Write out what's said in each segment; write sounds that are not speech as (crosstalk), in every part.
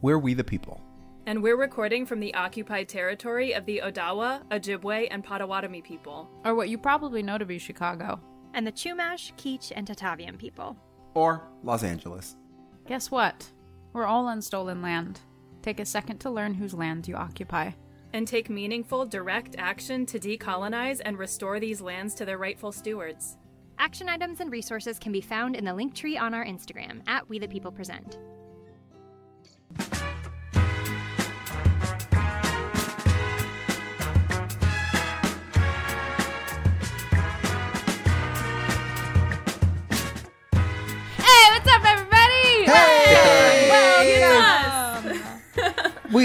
We're We the People. And we're recording from the occupied territory of the Odawa, Ojibwe, and Potawatomi people. Or what you probably know to be Chicago. And the Chumash, Kizh, and Tataviam people. Or Los Angeles. Guess what? We're all on stolen land. Take a second to learn whose land you occupy. And take meaningful, direct action to decolonize and restore these lands to their rightful stewards. Action items and resources can be found in the Linktree on our Instagram at We the People Present.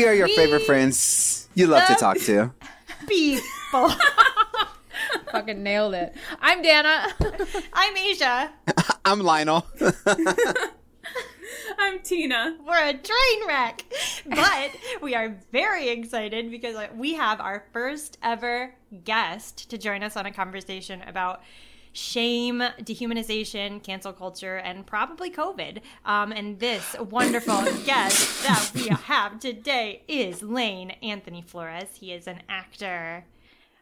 We are your favorite friends you love to talk to. (laughs) People. (laughs) Fucking nailed it. I'm Dana. (laughs) I'm Asia. I'm Lionel. I'm Tina. We're a train wreck. But we are very excited because we have our first ever guest to join us on a conversation about shame, dehumanization, cancel culture, and probably COVID. Um, and this wonderful (laughs) guest that we have today is Lane Anthony Flores. He is an actor,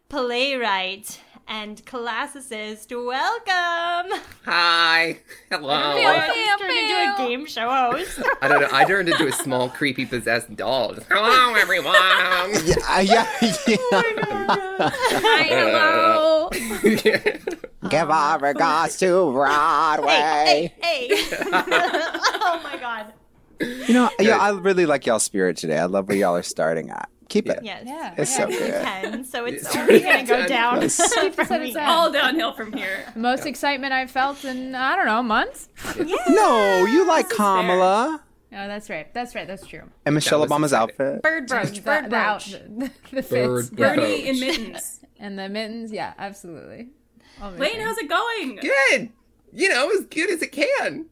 playwright, and classicist. Welcome. Hi. Hello. Pew, I pew, just turned into a game show host. I don't know. I turned into a small, creepy, possessed doll. Just, Hello, everyone. (laughs) yeah, uh, yeah, (laughs) yeah. Oh Hi, hello. Give our (laughs) regards to Broadway. hey, hey. oh my god. You know, yeah, I really like y'all's spirit today. I love where y'all are starting at. Keep it. Yes. Yeah. It's so good. 10, so it's It's only gonna go down. Yes. from Said it's All downhill from here. The most excitement I've felt in, I don't know, months? Yeah. No, you like Kamala Oh, that's right. That's right. That's true. and Michelle Obama's outfit. Bird brooch, The, bird the, out- brooch. the, the fits. Bird yeah. In mittens. (laughs) And the mittens. Yeah, absolutely. All Lane, how's it going? Good. You know, as good as it can.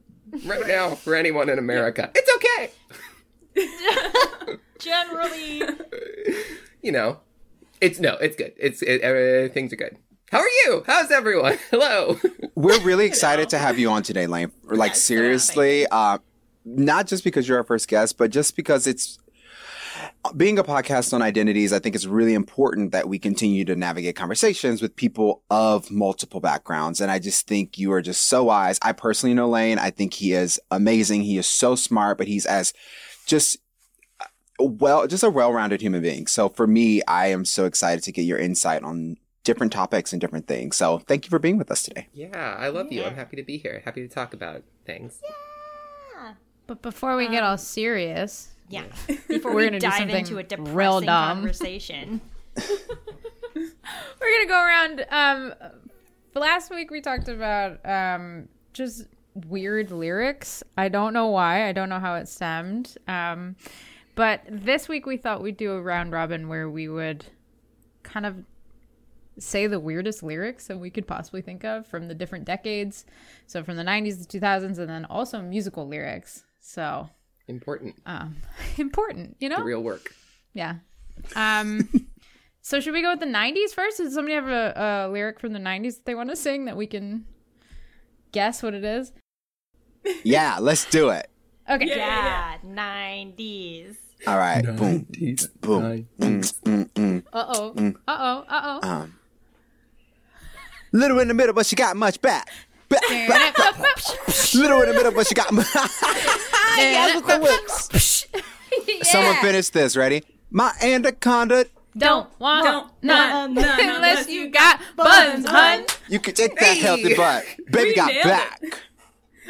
Right now, for anyone in America. It's okay. (laughs) Generally, (laughs) You know, it's no, it's good. It's it, uh, things are good. How are you? How's everyone? (laughs) Hello. We're really (laughs) excited to have you on today, Lane. Like Yes, seriously, uh, not just because you're our first guest, but just because it's being a podcast on identities. I think it's really important that we continue to navigate conversations with people of multiple backgrounds. And I just think you are just so wise. I personally know Lane. I think he is amazing. He is so smart, but he's as just well, just a well-rounded human being. So for me, I am so excited to get your insight on different topics and different things. So thank you for being with us today. Yeah, I love you. I'm happy to be here. Happy to talk about things. Yeah. But before we get all serious, yeah. (laughs) Before We're we gonna dive into a depressing real dumb. conversation, (laughs) we're gonna go around. Um, last week we talked about um just weird lyrics. I don't know why. I don't know how it stemmed. Um, but this week we thought we'd do a round robin where we would kind of say the weirdest lyrics that we could possibly think of from the different decades. So from the 90s to 2000s, and then also musical lyrics. So Important. um, (laughs) important, you know? The real work. Yeah. Um (laughs) so should we go with the 90s first? Does somebody have a, a lyric from the 90s that they want to sing that we can guess what it is? Yeah, let's do it. Okay. yeah, nineties. All right. Boom. (laughs) Boom. Mm, mm, mm. Uh-oh. Uh-oh. Uh-oh. Um, little in the middle, but she got much back. Back, back, back. Little in the middle, but she got. (laughs) (laughs) yes, with the whips. Someone finish this. Ready? My anaconda. Don't want Don't- none none, none unless you got buns, hun. You can take that healthy butt. Baby got nailed back.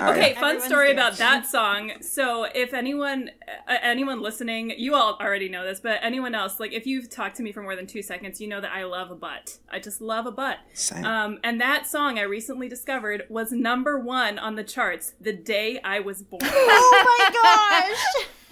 All Okay, right. fun Everyone's story good. about that song. So, if anyone, uh, anyone listening, you all already know this, but anyone else, like if you've talked to me for more than two seconds, you know that I love a butt. I just love a butt. Same. Um, and that song I recently discovered was number one on the charts the day I was born. (laughs) Oh my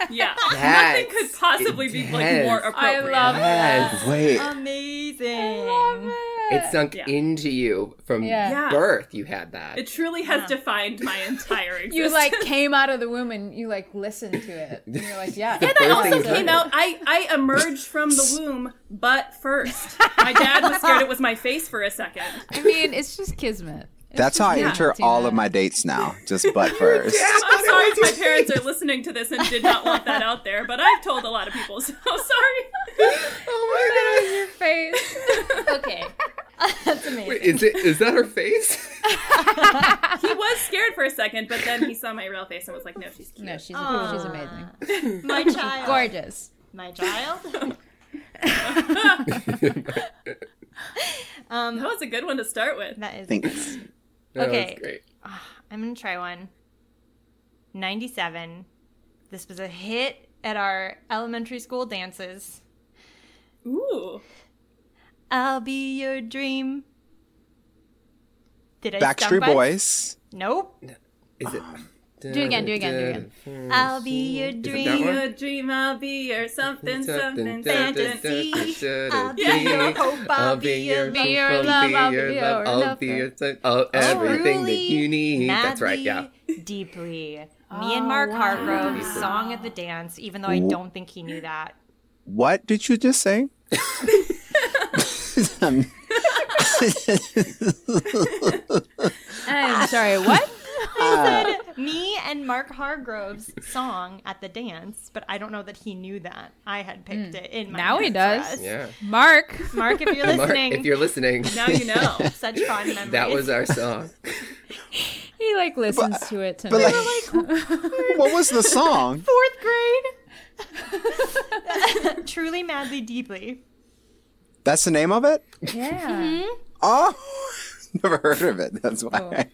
gosh! (laughs) yeah, That's nothing could possibly be like intense. more I love Yes. Wait. Amazing. It sunk Yeah. into you from Yeah. Yeah. birth. You had that. It truly has defined my entire existence. (laughs) You like came out of the womb and you like listened to it. And you're like, yeah. The And I also came time. out. I I emerged from the womb, butt first. My dad was scared it was my face for a second. I mean, it's just kismet. That's how I Yeah. enter all that. of my dates now. Just (laughs) butt first. I'm sorry if my parents are (laughs) listening to this and did not want that out there, but I've told a lot of people, so (laughs) sorry. Oh my god, Your face. Okay. That's amazing. Wait, is it? Is that her face? He was scared for a second, but then he saw my real face and was like, no, she's cute. No, she's she's amazing. My child. Gorgeous. My child. um, That was a good one to start with. that is. Thanks. That was Okay. great. Ah, I'm gonna try one. 97. This was a hit at our elementary school dances. Ooh. I'll be your dream. Did I Backstreet? Boys. Nope. Is it? Ah. Do it again, do it again, do it again. I'll be your Is it that dream. Your dream, I'll be your something, something, fantasy. fantasy. I'll be your hope. I'll be your Be your love, I'll be your I'll be your oh, everything that you need. That's right, yeah. Madly, Deeply. Me and oh, Mark Hargrove song at the dance, even though I don't think he knew that. What did you just say? (laughs) (laughs) I'm sorry, what? I uh, said me and Mark Hargrove's song at the dance, but I don't know that he knew that. I had picked hmm. it in my Now he does. us. Yeah. Mark. Mark, if you're (laughs) Mark, listening, if you're listening, Now you know. (laughs) such fond memories. that was our song. (laughs) He like listens to it but tonight. like, what was the song? fourth grade. Truly, madly, deeply. That's the name of it? yeah. Mm-hmm. Oh, (laughs) never heard of it. That's why.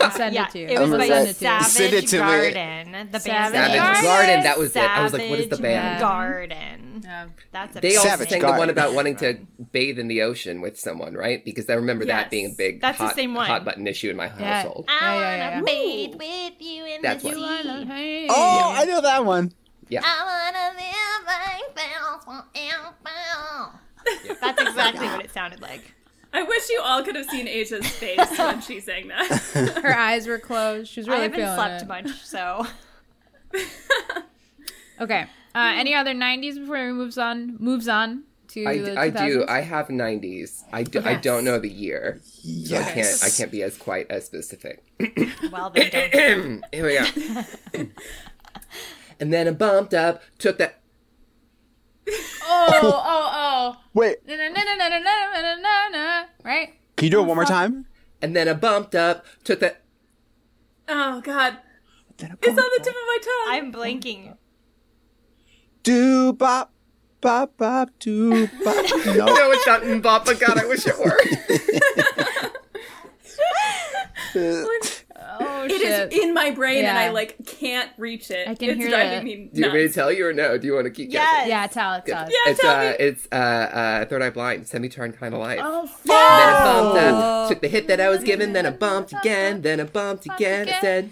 I'll (laughs) send Yeah, it to you. it was I'll by send it to you. Savage Send it to me. Garden. The band Savage Savage Garden. Garden. That was it. I was like, what is the Savage band? Garden. Yeah. That's a They also Savage sang the one about wanting to bathe in the ocean with someone, right? Because I remember Yes. that being a big That's the same one. hot button issue in my Yeah. household. I Yeah, wanna yeah, yeah, yeah. bathe with you in That's the what- sea. Oh, I know that one. I wanna live like bells forever. That's exactly what it sounded like. I wish you all could have seen Asia's face when she sang that. Her eyes were closed. She was I really haven't feeling slept it. much, so Okay. Uh, any other '90s before we moves on? Moves on to I, the I do. I have 90s. I, do, I Yes. don't know the year. So I can't I can't be as quite as specific. well then don't. Here we go. and then I bumped up, took that Oh, oh, oh. Wait, Na, na, na, na, na, na, na, na, na, na. Right? can you do it one more time? and then I bumped up, took that Oh God, it's on the tip of my tongue. I'm blanking. Do bop, bop, bop, do bop. (laughs) No. No, it's not bop, but God, I wish it were. (laughs) Oh, It shit. is in my brain, and I like can't reach it. I can it's hear driving that. me Do you want me to tell you or no? Do you want to keep Yes. guessing? yeah, tell it, tell it. Yeah, It's tell uh, me. it's uh, uh, Third Eye Blind, Semi-Charmed kind of life. Oh, And then I bumped up, took the hit that I was given, then I bumped again, then I bumped again. I said,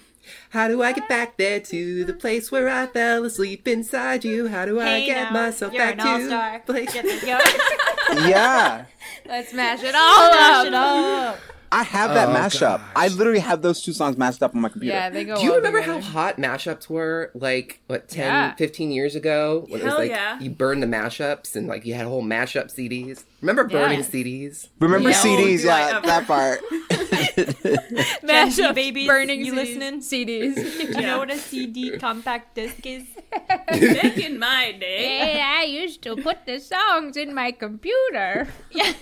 How do I get back there to the place where I fell asleep inside you? How do I Hey, get now, myself you're back an to all-star. the place? Get this, (laughs) yo. Yeah. Let's mash it all Mash up. it up. I have that Oh, mashup. gosh. I literally have those two songs mashed up on my computer. Yeah, they go. Do you remember together. how hot mashups were like what 10, Yeah. 15 years ago? When it was Hell like yeah. you burned the mashups and like you had whole mashup CDs. Remember burning Yeah. CDs? Remember Yeah. CDs? Do I Yeah, ever. that part. Gen Z Mashup babies, burning you CDs. listening? (laughs) CDs. Do you know what a CD compact disc is? (laughs) Back in my day, Hey, I used to put the songs in my computer. (laughs) Yeah,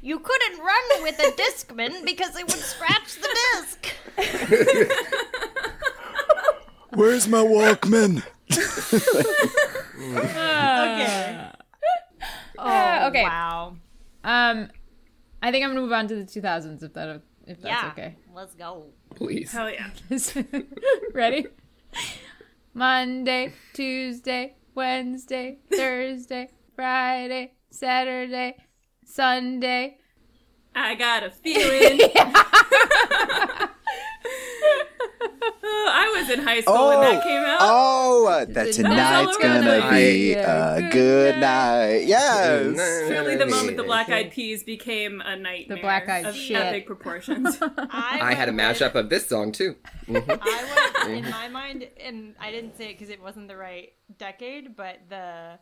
you couldn't run with a discman because it would scratch the disc. (laughs) Where's my Walkman? Okay. (laughs) Uh, okay. Wow. Um, I think I'm gonna move on to the 2000s if that if that's yeah. okay. Let's go. Please. hell yeah. Ready? Monday, Tuesday, Wednesday, Thursday, Friday, Saturday, Sunday. I got a (laughs) feeling. (laughs) Oh, I was in high school when that came out. Oh, uh, that tonight's gonna gonna be be a a good good night. Yes. Really, the moment the Black Eyed Peas became a nightmare The Black Eyed of shit. epic proportions. I, (laughs) I had a went with- mashup of this song too. Mhm. I went in my mind, and I didn't say it because it wasn't the right decade, but the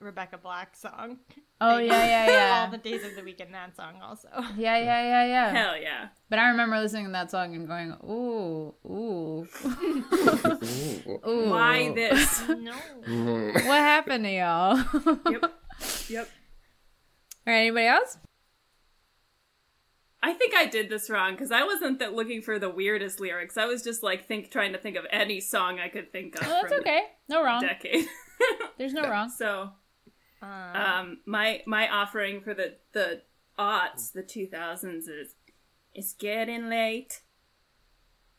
Rebecca Black song. Oh yeah, yeah, (laughs) yeah. All the days of the week in that song also. Yeah, yeah, yeah, yeah. Hell yeah. But I remember listening to that song and going, ooh, ooh, (laughs) ooh. Why this? (laughs) No. What happened to y'all? Yep. Yep. right, anybody else? I think I did this wrong because I wasn't that looking for the weirdest lyrics. I was just like think trying to think of any song I could think of Oh, that's from okay. No wrong. decade. There's no wrong. so, Uh, um, my my offering for the the aughts, the two thousands is it's getting late.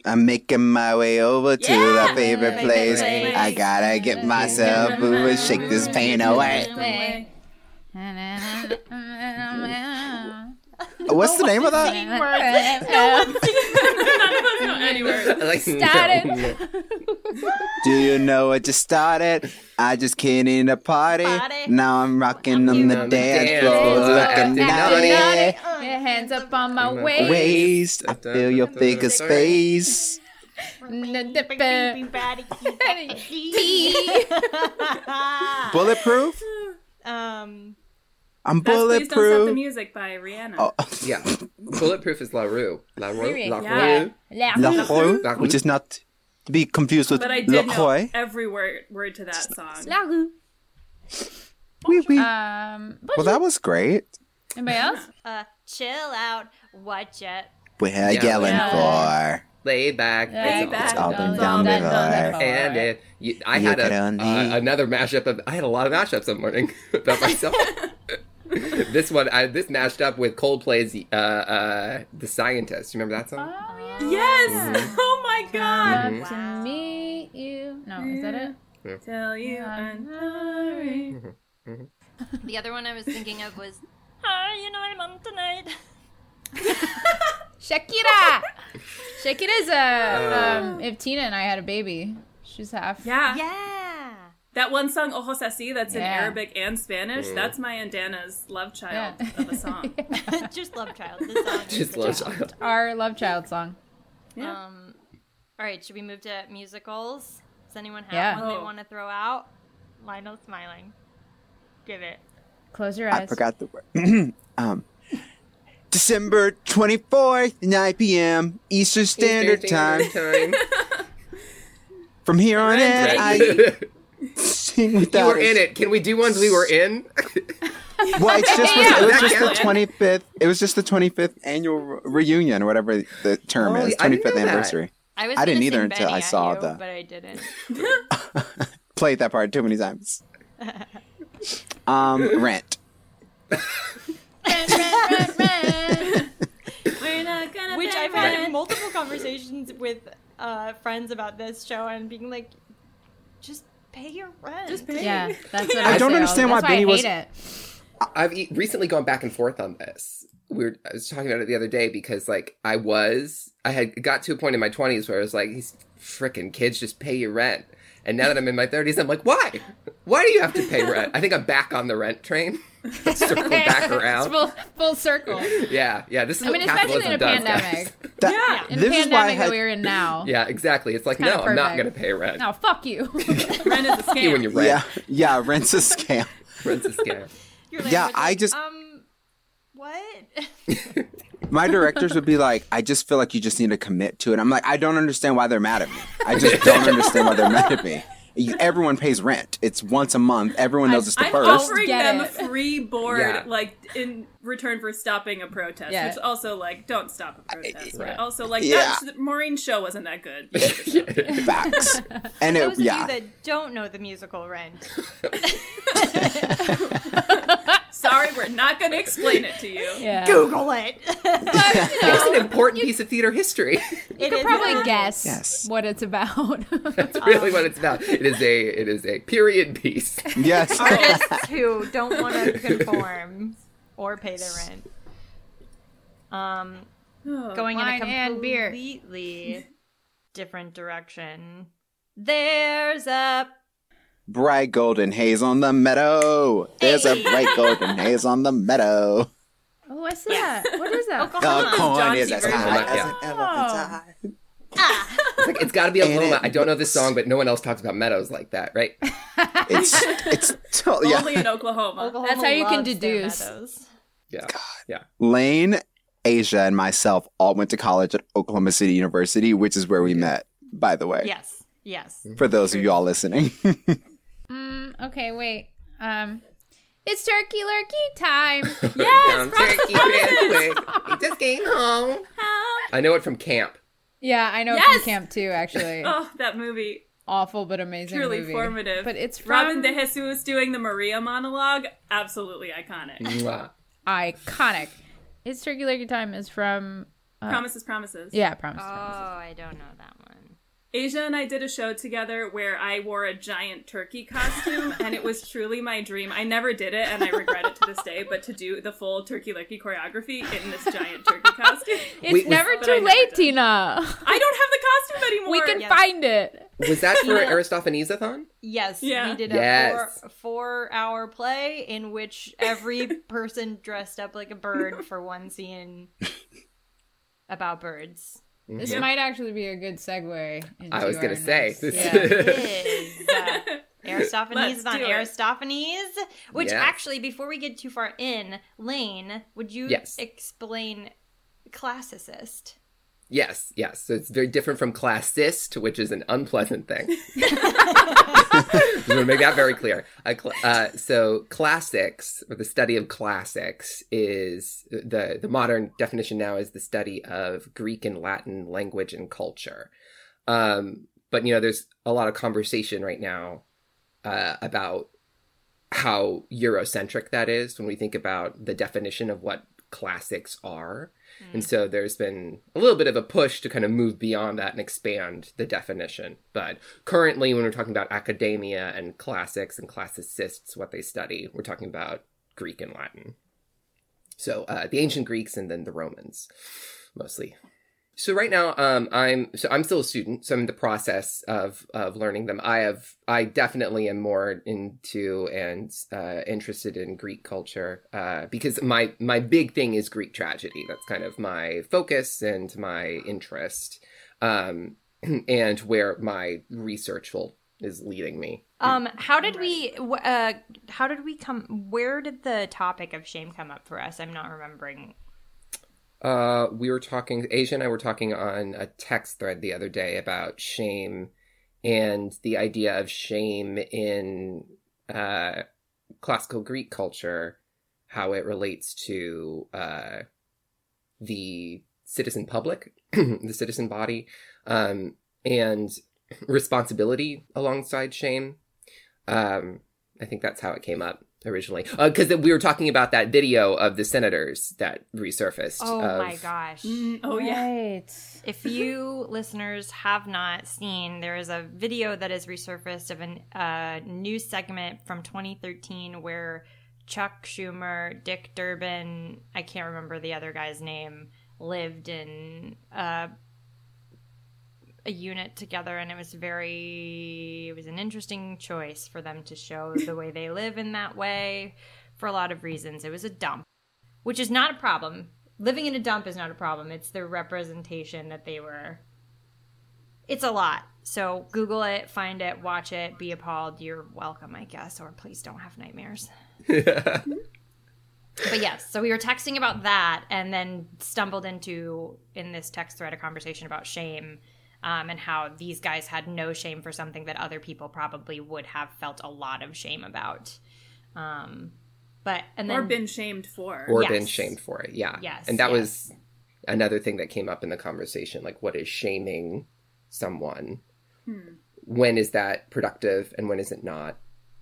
I'm making my way over to Yeah. the favorite Favorite place. place. I gotta get myself (laughs) over, shake this pain away. (laughs) (laughs) What's the name of that? (laughs) (laughs) None of us know any like Started. no. Do you know what just started? I just came in a party. Party. Now I'm rocking on the dance dance floor, floor, looking naughty. naughty. Your hands up on my My waist. Waist, I feel your figure space. Bulletproof? I'm That's Please Don't Stop the. Music by Rihanna. Oh, (laughs) Yeah. Bulletproof is La Roux. La Roux. Rue. La Yeah. Rue. Yeah. La La Roux, Rue. which is not to be confused with but I did know every word word to that song. La rue. Oui, oui. Um, Well, that was great. anybody else? uh, chill out, watch it. We're Yeah. yelling Yeah. for. Lay back. Lay It's back. all It's all been It's done all before. before. And it, you, I You had a, uh, another mashup of. I had a lot of mashups that morning (laughs) about myself. (laughs) (laughs) this one, I, this mashed up with Coldplay's uh, uh, "The Scientist." You remember that song? Oh, yeah. Yes! (laughs) Oh my god! Love to meet you. No, is that it? Tell you I'm sorry. (laughs) The other one I was thinking of was, Hi, you know I'm on tonight. Shakira. Shakira's a. Um, if Tina and I had a baby, she's half. Yeah. Yeah. That one song, Ojos Así, that's in Arabic and Spanish, that's my and Dana's love child Yeah. of a song. (laughs) (laughs) Just love child. This song (laughs) Just love child. child. Our love child song. Yeah. Um, all right, should we move to musicals? Does anyone have Yeah. one they Oh. want to throw out? Lionel smiling. Give it. Close your eyes. I forgot the word. (clears throat) um, December 24th, 9 p.m. Eastern Standard Time. Time. From here on in, I you sing without were in it. Can we do ones we were in? (laughs) Well, it's just (laughs) Yeah. it was just the 25th. It was just the 25th annual reunion or whatever the term Oh, is. 25th anniversary. I was I didn't either sing until I saw at you, the- but I didn't. (laughs) Played that part too many times. Um, Rent. We're not gonna Which I've had multiple conversations with uh, friends about this show and being like, just pay your rent. Just pay. Yeah, that's (laughs) what I I, don't say understand why that's Benny I was- it. I've e- recently gone back and forth on this. We were, I was talking about it the other day because, like, I was, I had got to a point in my 20s where I was like, these freaking kids just pay your rent. And now that I'm in my 30s, I'm like, why? Why do you have to pay rent? I think I'm back on the rent train. (laughs) Circle back around. full, full circle. Yeah, yeah. This is I what mean, especially in a does, pandemic. guys. (laughs) That, Yeah. In the this is why I pandemic that we're in now. Yeah, exactly. It's like, kinda no, I'm not going to pay rent. No, fuck you. (laughs) Rent is a scam. You and your rent. Yeah, yeah, rent's a scam. Rent's a scam. Your Yeah, I just- Um, what? (laughs) My directors would be like, I just feel like you just need to commit to it. I'm like, I don't understand why they're mad at me. I just (laughs) don't understand why they're mad at me. You- Everyone pays rent. It's once a month. Everyone knows it's the I'm first. offering Get them it. a free board, Yeah. like in return for stopping a protest. Yeah. Which also, like, don't stop a protest. Right. But also, like, Yeah. that, Maureen's show wasn't that good. (laughs) Facts. And Those it, of yeah. you that don't know the musical Rent, Sorry, we're not going to explain it to you. Yeah. Google it. It's an important piece of theater history. (laughs) you You could probably guess Yes. what it's about. (laughs) That's really what it's about. It is a it is a period piece. yes. (laughs) artists who don't want to conform or pay their rent. Um, Oh, going in a and beer. completely different direction. There's a bright golden haze on the meadow. There's a bright (laughs) golden haze on the meadow. oh, what's that? What is that? The corn John is as Seaver. high as Yeah. an elephant's eye. Ah. It's like it's got to be And Oklahoma. it I don't know this song, but no one else talks about meadows like that, right? (laughs) It's it's to- yeah. Only in Oklahoma. Oklahoma That's how you can deduce. meadows. Yeah, yeah. Lane, Asia, and myself all went to college at Oklahoma City University, which is where we met. By the way, Yes, yes. for those of you all listening. (laughs) Mm, okay, wait. Um, it's turkey lurkey time. (laughs) Down turkey real quick. He just came home. I know it from camp. yeah, I know Yes! from camp too. Actually, (laughs) Oh, that movie. awful but amazing. Truly movie. formative. But it's from Robin de Jesus doing the Maria monologue. Absolutely iconic. Mwah. iconic. It's turkey lurkey time is from Promises, promises. yeah, promise. Oh, Promises. I don't know that one. Asia and I did a show together where I wore a giant turkey costume, (laughs) and it was truly my dream. I never did it, and I regret it to this day. But to do the full turkey licky choreography in this giant turkey (laughs) costume, It's Wait, never But too late, did. Tina. I don't have the costume anymore. We can Yes. find it. Was that for Aristophanesathon? Yes, Yeah. we did a Yes. four, four-hour play in which every (laughs) person dressed up like a bird for one scene about birds. This Yep. might actually be a good segue. Into I was gonna say. This- yeah. It is (laughs) uh, Aristophanes Let's on it. Aristophanes, which Yes. actually, before we get too far in, Lane, would you Yes. explain classicist? Yes, yes. So it's very different from classist, which is an unpleasant thing. I'm going to make that very clear. Uh, so classics, or the study of classics, is the the modern definition now is the study of Greek and Latin language and culture. Um, but you know, there's a lot of conversation right now uh, about how Eurocentric that is when we think about the definition of what classics are. And so there's been a little bit of a push to kind of move beyond that and expand the definition. But currently, when we're talking about academia and classics and classicists, what they study, we're talking about Greek and Latin. So uh, the ancient Greeks and then the Romans, mostly. So right now, um, I'm so I'm still a student, so I'm in the process of of learning them. I have I definitely am more into and uh, interested in Greek culture uh, because my my big thing is Greek tragedy. That's kind of my focus and my interest, um, (clears throat) and where my research will is leading me. Um, how did we? Uh, how did we come? Where did the topic of shame come up for us? I'm not remembering. Uh, we were talking, Asia and I were talking on a text thread the other day about shame and the idea of shame in uh, classical Greek culture, how it relates to uh, the citizen public, (clears throat) the citizen body, um, and responsibility alongside shame. Um, I think that's how it came up originally because we were talking about that video of the senators that resurfaced Oh of- my gosh! Mm, oh yeah. Right. If you listeners have not seen, there is a video that is resurfaced of a uh, news segment from 2013 where Chuck Schumer, Dick Durbin, I can't remember the other guy's name, lived in uh, a unit together, and it was very, it was an interesting choice for them to show (laughs) the way they live in that way for a lot of reasons. It was a dump, which is not a problem. Living in a dump is not a problem. It's the representation that they were. It's a lot. So Google it, find it, watch it, be appalled. You're welcome, I guess, or please don't have nightmares. (laughs) But yes, so we were texting about that and then stumbled into, in this text thread, a conversation about shame um, and how these guys had no shame for something that other people probably would have felt a lot of shame about. Um, but, and then. Or been shamed for. or Yes. been shamed for it. Yeah. Yes, And that yes. was another thing that came up in the conversation. Like, what is shaming someone? Hmm. When is that productive and when is it not?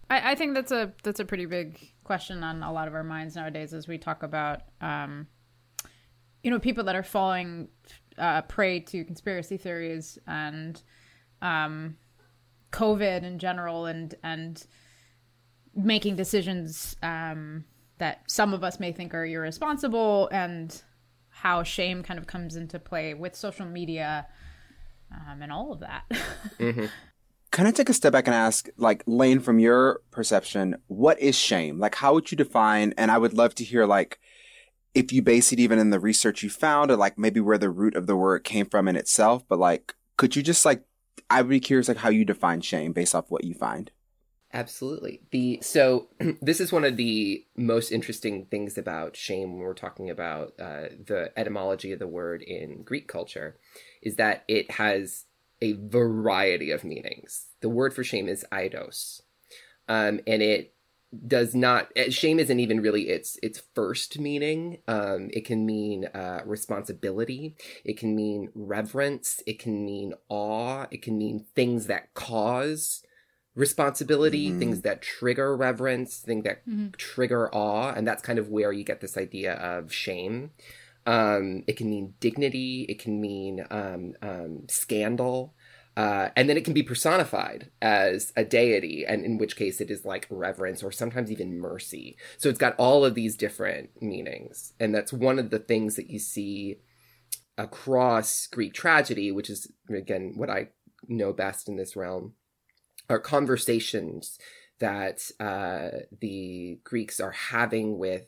I, I think that's a that's a pretty big question on a lot of our minds nowadays as we talk about um, you know people that are falling uh, prey to conspiracy theories and um, COVID in general and and making decisions um, that some of us may think are irresponsible and how shame kind of comes into play with social media um, and all of that. (laughs) Can I take a step back and ask, like, Lane, from your perception, what is shame? Like, how would you define? And I would love to hear, like, if you base it even in the research you found, or like maybe where the root of the word came from in itself. But like, could you just like I'd be curious like how you define shame based off what you find. Absolutely. The so (clears throat) this is one of the most interesting things about shame when we're talking about uh, the etymology of the word in Greek culture, is that it has a variety of meanings. The word for shame is aidos, um, and it does not eh, shame isn't even really its its first meaning. Um it can mean uh responsibility. It can mean reverence. It can mean awe. It can mean things that cause responsibility Mhm. things that trigger reverence things that Mhm. trigger awe and that's kind of where you get this idea of shame. Um it can mean dignity. It can mean um um scandal uh, and then it can be personified as a deity, and in which case it is like reverence or sometimes even mercy. So it's got all of these different meanings. And that's one of the things that you see across Greek tragedy, which is, again, what I know best in this realm, are conversations that uh, the Greeks are having with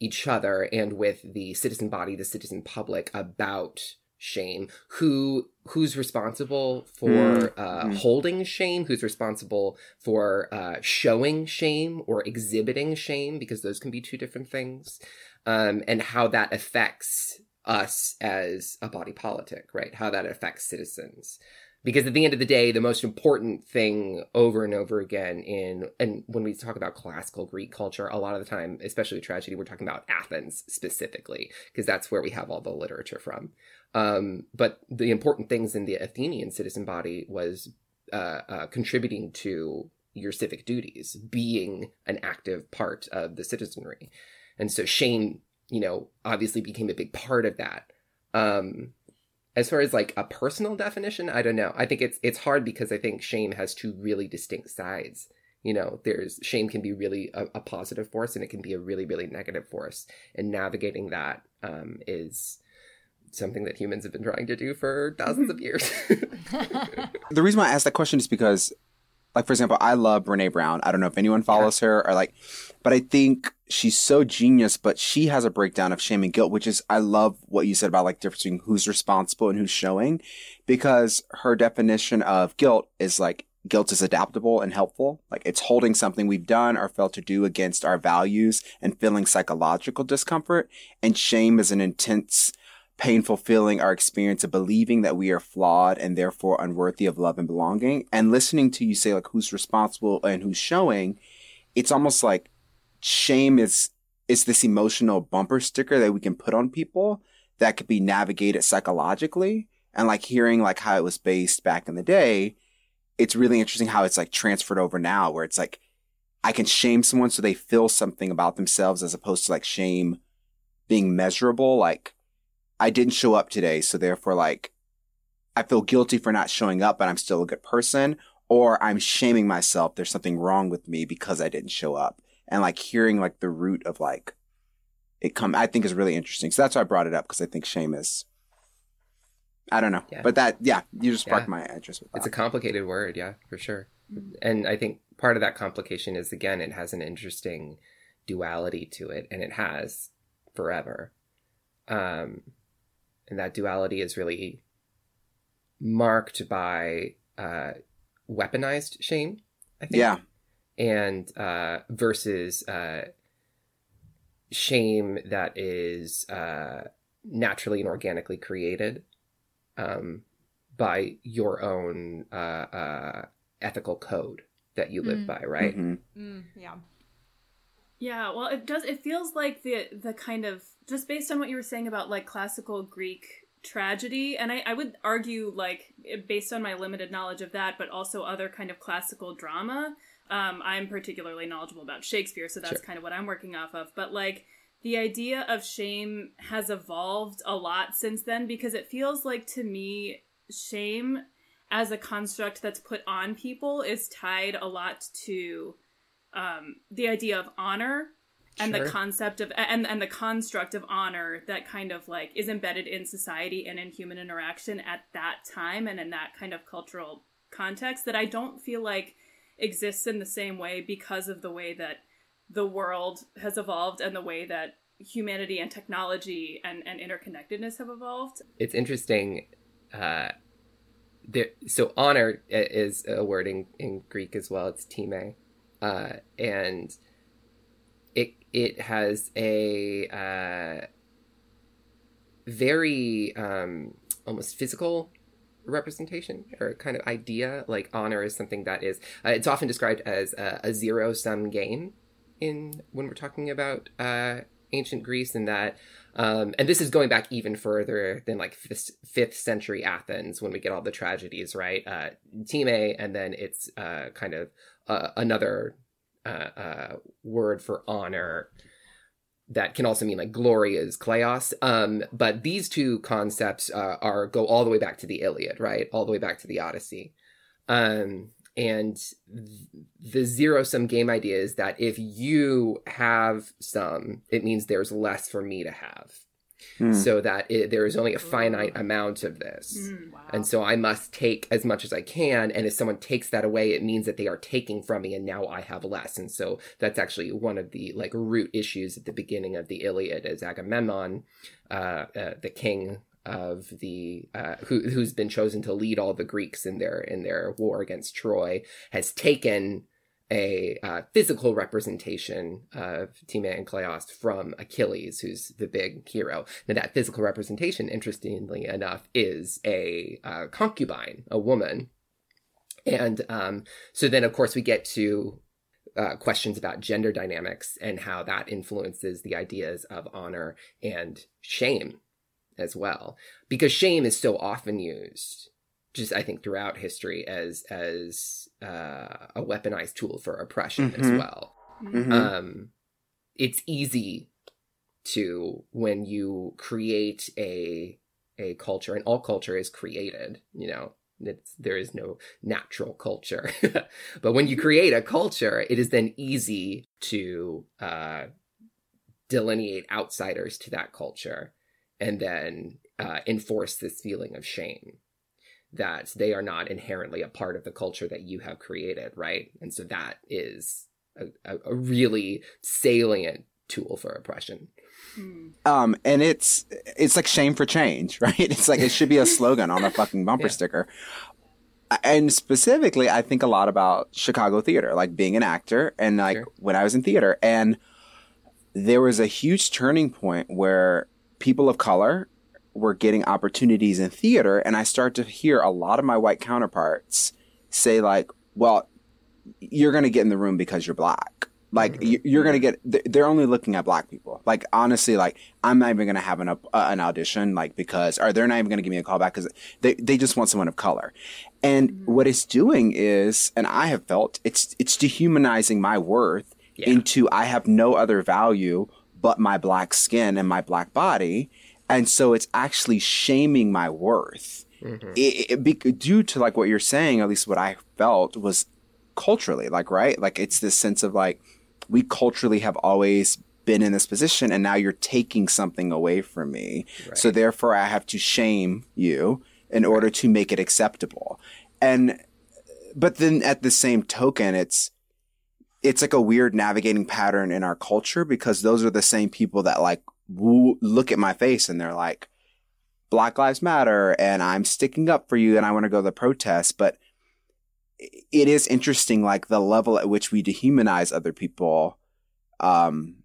each other and with the citizen body, the citizen public about shame who who's responsible for Mm, uh, mm. holding shame who's responsible for uh, showing shame or exhibiting shame because those can be two different things um, and how that affects us as a body politic right? How that affects citizens. Because at the end of the day the most important thing over and over again in and when we talk about classical greek culture a lot of the time especially tragedy we're talking about athens specifically because that's where we have all the literature from um, but the important things in the Athenian citizen body was uh, uh, contributing to your civic duties, being an active part of the citizenry. And so shame, you know, obviously became a big part of that. Um, as far as like a personal definition, I don't know. I think it's it's hard because I think shame has two really distinct sides. You know, there's shame can be really a, a positive force and it can be a really really negative force, and navigating that um, is something that humans have been trying to do for thousands of years. (laughs) The reason why I asked that question is because, like, for example, I love Brene Brown. I don't know if anyone follows her or like, but I think she's so genius, but she has a breakdown of shame and guilt, which is, I love what you said about like difference between who's responsible and who's showing because her definition of guilt is like, guilt is adaptable and helpful. Like it's holding something we've done or failed to do against our values and feeling psychological discomfort. And shame is an intense, painful feeling our experience of believing that we are flawed and therefore unworthy of love and belonging. And listening to you say like who's responsible and who's showing, it's almost like shame is is this emotional bumper sticker that we can put on people that could be navigated psychologically. And like hearing like how it was based back in the day, it's really interesting how it's like transferred over now where it's like I can shame someone so they feel something about themselves as opposed to like shame being measurable. Like I didn't show up today, so therefore, like, I feel guilty for not showing up, but I'm still a good person, or I'm shaming myself. There's something wrong with me because I didn't show up, and like hearing like the root of like it come, I think is really interesting. So that's why I brought it up because I think shame is, I don't know, Yeah. but that yeah, you just sparked Yeah. my interest with that. it's a complicated word, yeah, for sure. And I think part of that complication is again, it has an interesting duality to it, and it has forever. Um, and that duality is really marked by uh, weaponized shame. I think. yeah, and uh, versus uh, shame that is uh, naturally and organically created um, by your own uh, uh, ethical code that you live Mm. by, right? Mhm. Mm, yeah. Yeah, well, it does. It feels like the the kind of just based on what you were saying about like classical Greek tragedy, and I, I would argue like based on my limited knowledge of that, but also other kind of classical drama. Um, I'm particularly knowledgeable about Shakespeare, so that's Sure. kind of what I'm working off of. But like the idea of shame has evolved a lot since then because it feels like to me shame as a construct that's put on people is tied a lot to um, the idea of honor and Sure. the concept of and and the construct of honor that kind of like is embedded in society and in human interaction at that time and in that kind of cultural context that I don't feel like exists in the same way because of the way that the world has evolved and the way that humanity and technology and, and interconnectedness have evolved. It's interesting. Uh, there, so honor is a word in, in Greek as well. It's time, uh, and it it has a uh, very um, almost physical representation or kind of idea. Like honor is something that is uh, it's often described as a, a zero sum game in when we're talking about uh, ancient Greece, and that um, and this is going back even further than like fifth, fifth century Athens when we get all the tragedies, right? Uh, time, and then it's uh, kind of uh, another uh, uh, word for honor that can also mean like glory is kleos. Um, but these two concepts uh, are go all the way back to the Iliad, right? All the way back to the Odyssey. Um, and the zero sum game idea is that if you have some, it means there's less for me to have. Mm. So that it, there is only a finite Ooh. amount of this. Mm, wow. And so I must take as much as I can. And if someone takes that away, it means that they are taking from me and now I have less. And so that's actually one of the like root issues at the beginning of the Iliad is Agamemnon, uh, uh, the king of the uh, who who's been chosen to lead all the Greeks in their in their war against Troy has taken a uh, physical representation of Time and Kleos from Achilles, who's the big hero. Now, that physical representation, interestingly enough, is a uh, concubine, a woman. And um, so then, of course, we get to uh, questions about gender dynamics and how that influences the ideas of honor and shame as well because shame is so often used just I think throughout history as as uh, a weaponized tool for oppression mm-hmm. as well. Mm-hmm. Um, it's easy to when you create a a culture, and all culture is created. You know, it's, there is no natural culture, (laughs) but when you create a culture, it is then easy to uh, delineate outsiders to that culture and then uh, enforce this feeling of shame that they are not inherently a part of the culture that you have created, right? And so that is a, a really salient tool for oppression. Um, and it's it's like shame for change, (laughs) right? It's like it should be a slogan on a (laughs) fucking bumper yeah. sticker. And specifically, I think a lot about Chicago theater, like being an actor, and like sure. when I was in theater, and there was a huge turning point where people of color were getting opportunities in theater and I start to hear a lot of my white counterparts say like, well, you're going to get in the room because you're black. Like mm-hmm. you're going to get, they're only looking at black people. Like honestly, like I'm not even going to have an, uh, an audition, like because, or they're not even going to give me a call back because they, they just want someone of color. And mm-hmm. what it's doing is, and I have felt it's, it's dehumanizing my worth yeah. into I have no other value but my black skin and my black body. And so it's actually shaming my worth. Mm-hmm. It, it, be, due to like what you're saying, at least what I felt was culturally, like, right? Like it's this sense of like, we culturally have always been in this position and now you're taking something away from me. Right. So therefore I have to shame you in right. order to make it acceptable. And, but then at the same token, it's, it's like a weird navigating pattern in our culture because those are the same people that like look at my face and they're like, Black Lives Matter and I'm sticking up for you and I want to go to the protest. But it is interesting, like the level at which we dehumanize other people. Um,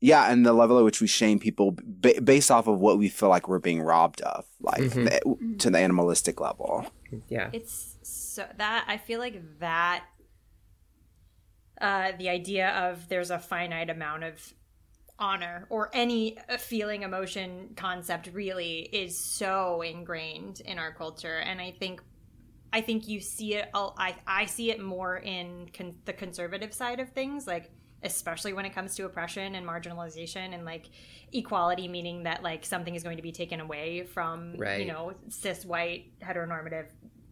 yeah, and the level at which we shame people b- based off of what we feel like we're being robbed of, like mm-hmm. the, to the animalistic level. Yeah, it's so that I feel like that uh, the idea of there's a finite amount of honor or any uh, feeling emotion concept really is so ingrained in our culture and i think i think you see it i, I see it more in con- the conservative side of things like especially when it comes to oppression and marginalization and like equality meaning that like something is going to be taken away from right. you know cis white heteronormative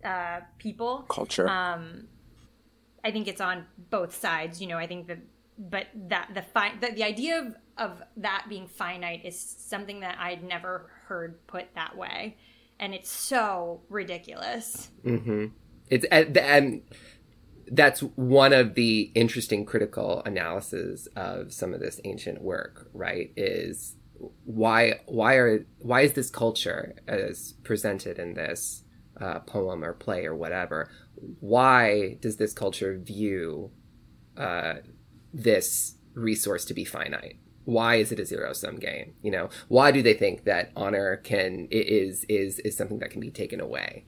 uh, people culture um I think it's on both sides. You know, I think that, but that the fi- the, the idea of of that being finite is something that I'd never heard put that way, and it's so ridiculous. Mm-hmm. It's and that's one of the interesting critical analyses of some of this ancient work. Right? Is why why are why is this culture as presented in this uh, poem or play or whatever. Why does this culture view uh, this resource to be finite? Why is it a zero sum game? You know, why do they think that honor can is is is something that can be taken away?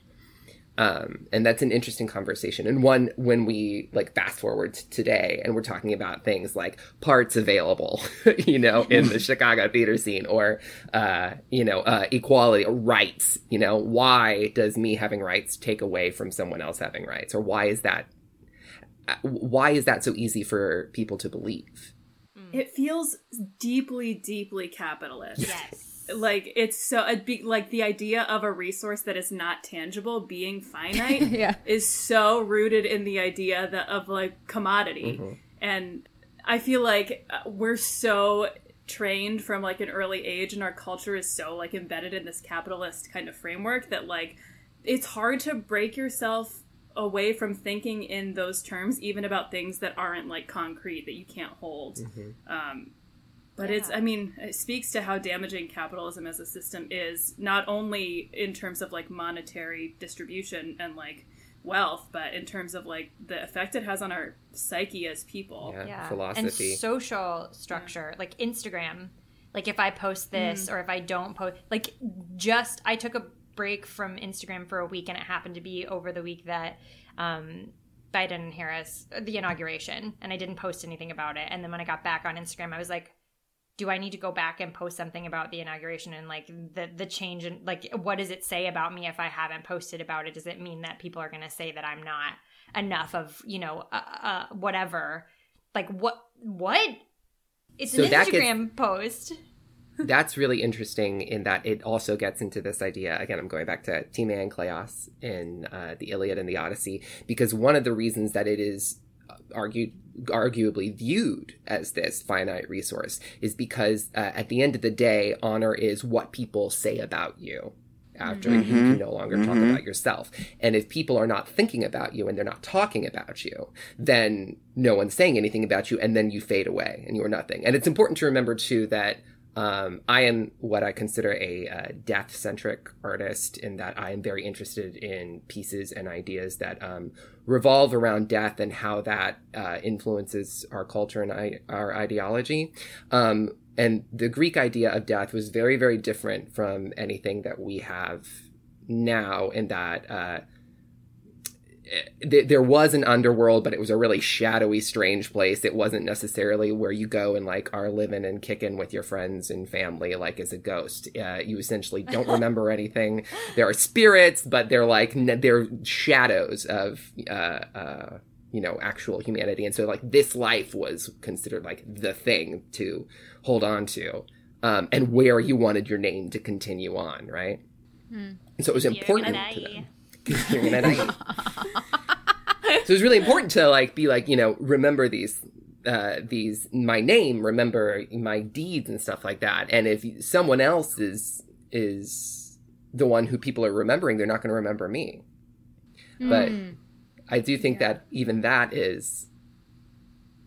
Um, and that's an interesting conversation and one when we like fast forward to today and we're talking about things like parts available (laughs) you know in the (laughs) chicago theater scene or uh, you know uh, equality or rights you know why does me having rights take away from someone else having rights or why is that uh, why is that so easy for people to believe It feels deeply, deeply capitalist. Yes. Like it's so it'd be like the idea of a resource that is not tangible being finite (laughs) Yeah. is so rooted in the idea that of like commodity and i feel like uh, we're so trained from like an early age and our culture is so like embedded in this capitalist kind of framework that like it's hard to break yourself away from thinking in those terms even about things that aren't like concrete that you can't hold. Um, but it's, I mean, it speaks to how damaging capitalism as a system is, not only in terms of like monetary distribution and like wealth, but in terms of like the effect it has on our psyche as people. yeah, yeah. philosophy. And social structure like instagram. Like if i post this or if i don't post like just i took a break from instagram for a week and it happened to be over the week that um biden and harris the inauguration and i didn't post anything about it and then when i got back on instagram i was like do I need to go back and post something about the inauguration and like the the change and like what does it say about me if I haven't posted about it? Does it mean that people are going to say that I'm not enough of you know uh, uh, whatever? Like what what? It's So an that gets- Instagram post. That's really interesting in that it also gets into this idea again i'm going back to Time and Kleos in uh, the iliad and the odyssey because one of the reasons that it is argued arguably viewed as this finite resource is because uh, at the end of the day honor is what people say about you after you can no longer talk about yourself. And if people are not thinking about you and they're not talking about you then no one's saying anything about you and then you fade away and you're nothing. And it's important to remember too that um, I am what I consider a uh, death centric artist in that I am very interested in pieces and ideas that um, revolve around death and how that uh, influences our culture and I- our ideology. Um, and the Greek idea of death was very, very different from anything that we have now, in that. Uh, th- there was an underworld, but it was a really shadowy, strange place. It wasn't necessarily where you go and like are living and kicking with your friends and family, like as a ghost. Uh, you essentially don't (laughs) remember anything. There are spirits, but they're like n- they're shadows of uh, uh, you know actual humanity. And so like this life was considered like the thing to hold on to, um, and where you wanted your name to continue on, right? And so it was important gonna them. (laughs) You're gonna die. so it's really important to like be like you know remember these uh these my name remember my deeds and stuff like that. And if someone else is is the one who people are remembering they're not going to remember me. But i do think that even that is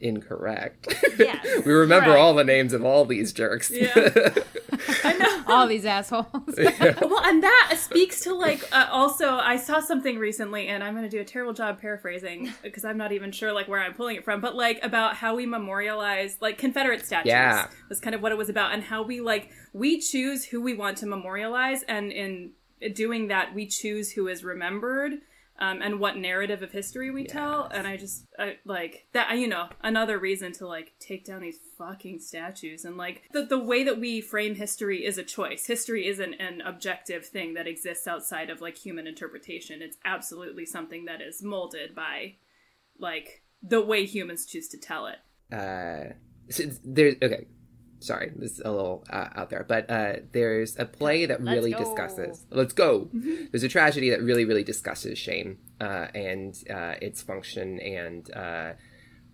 incorrect Yes, (laughs) we remember correct. all the names of all these jerks Yeah. (laughs) I know. All these assholes. (laughs) well, and that speaks to like uh, also I saw something recently, and I'm going to do a terrible job paraphrasing because I'm not even sure like where I'm pulling it from, but like about how we memorialize like Confederate statues Yeah. was kind of what it was about, and how we like we choose who we want to memorialize, and in doing that, we choose who is remembered. Um, and what narrative of history we tell, and I just I, like that. You know, another reason to like take down these fucking statues, and like the the way that we frame history is a choice. History isn't an objective thing that exists outside of like human interpretation. It's absolutely something that is molded by like the way humans choose to tell it. uh so there's okay sorry this is a little uh, out there but uh there's a play that Let's really go. discusses let's go there's a tragedy that really really discusses shame uh and uh its function and uh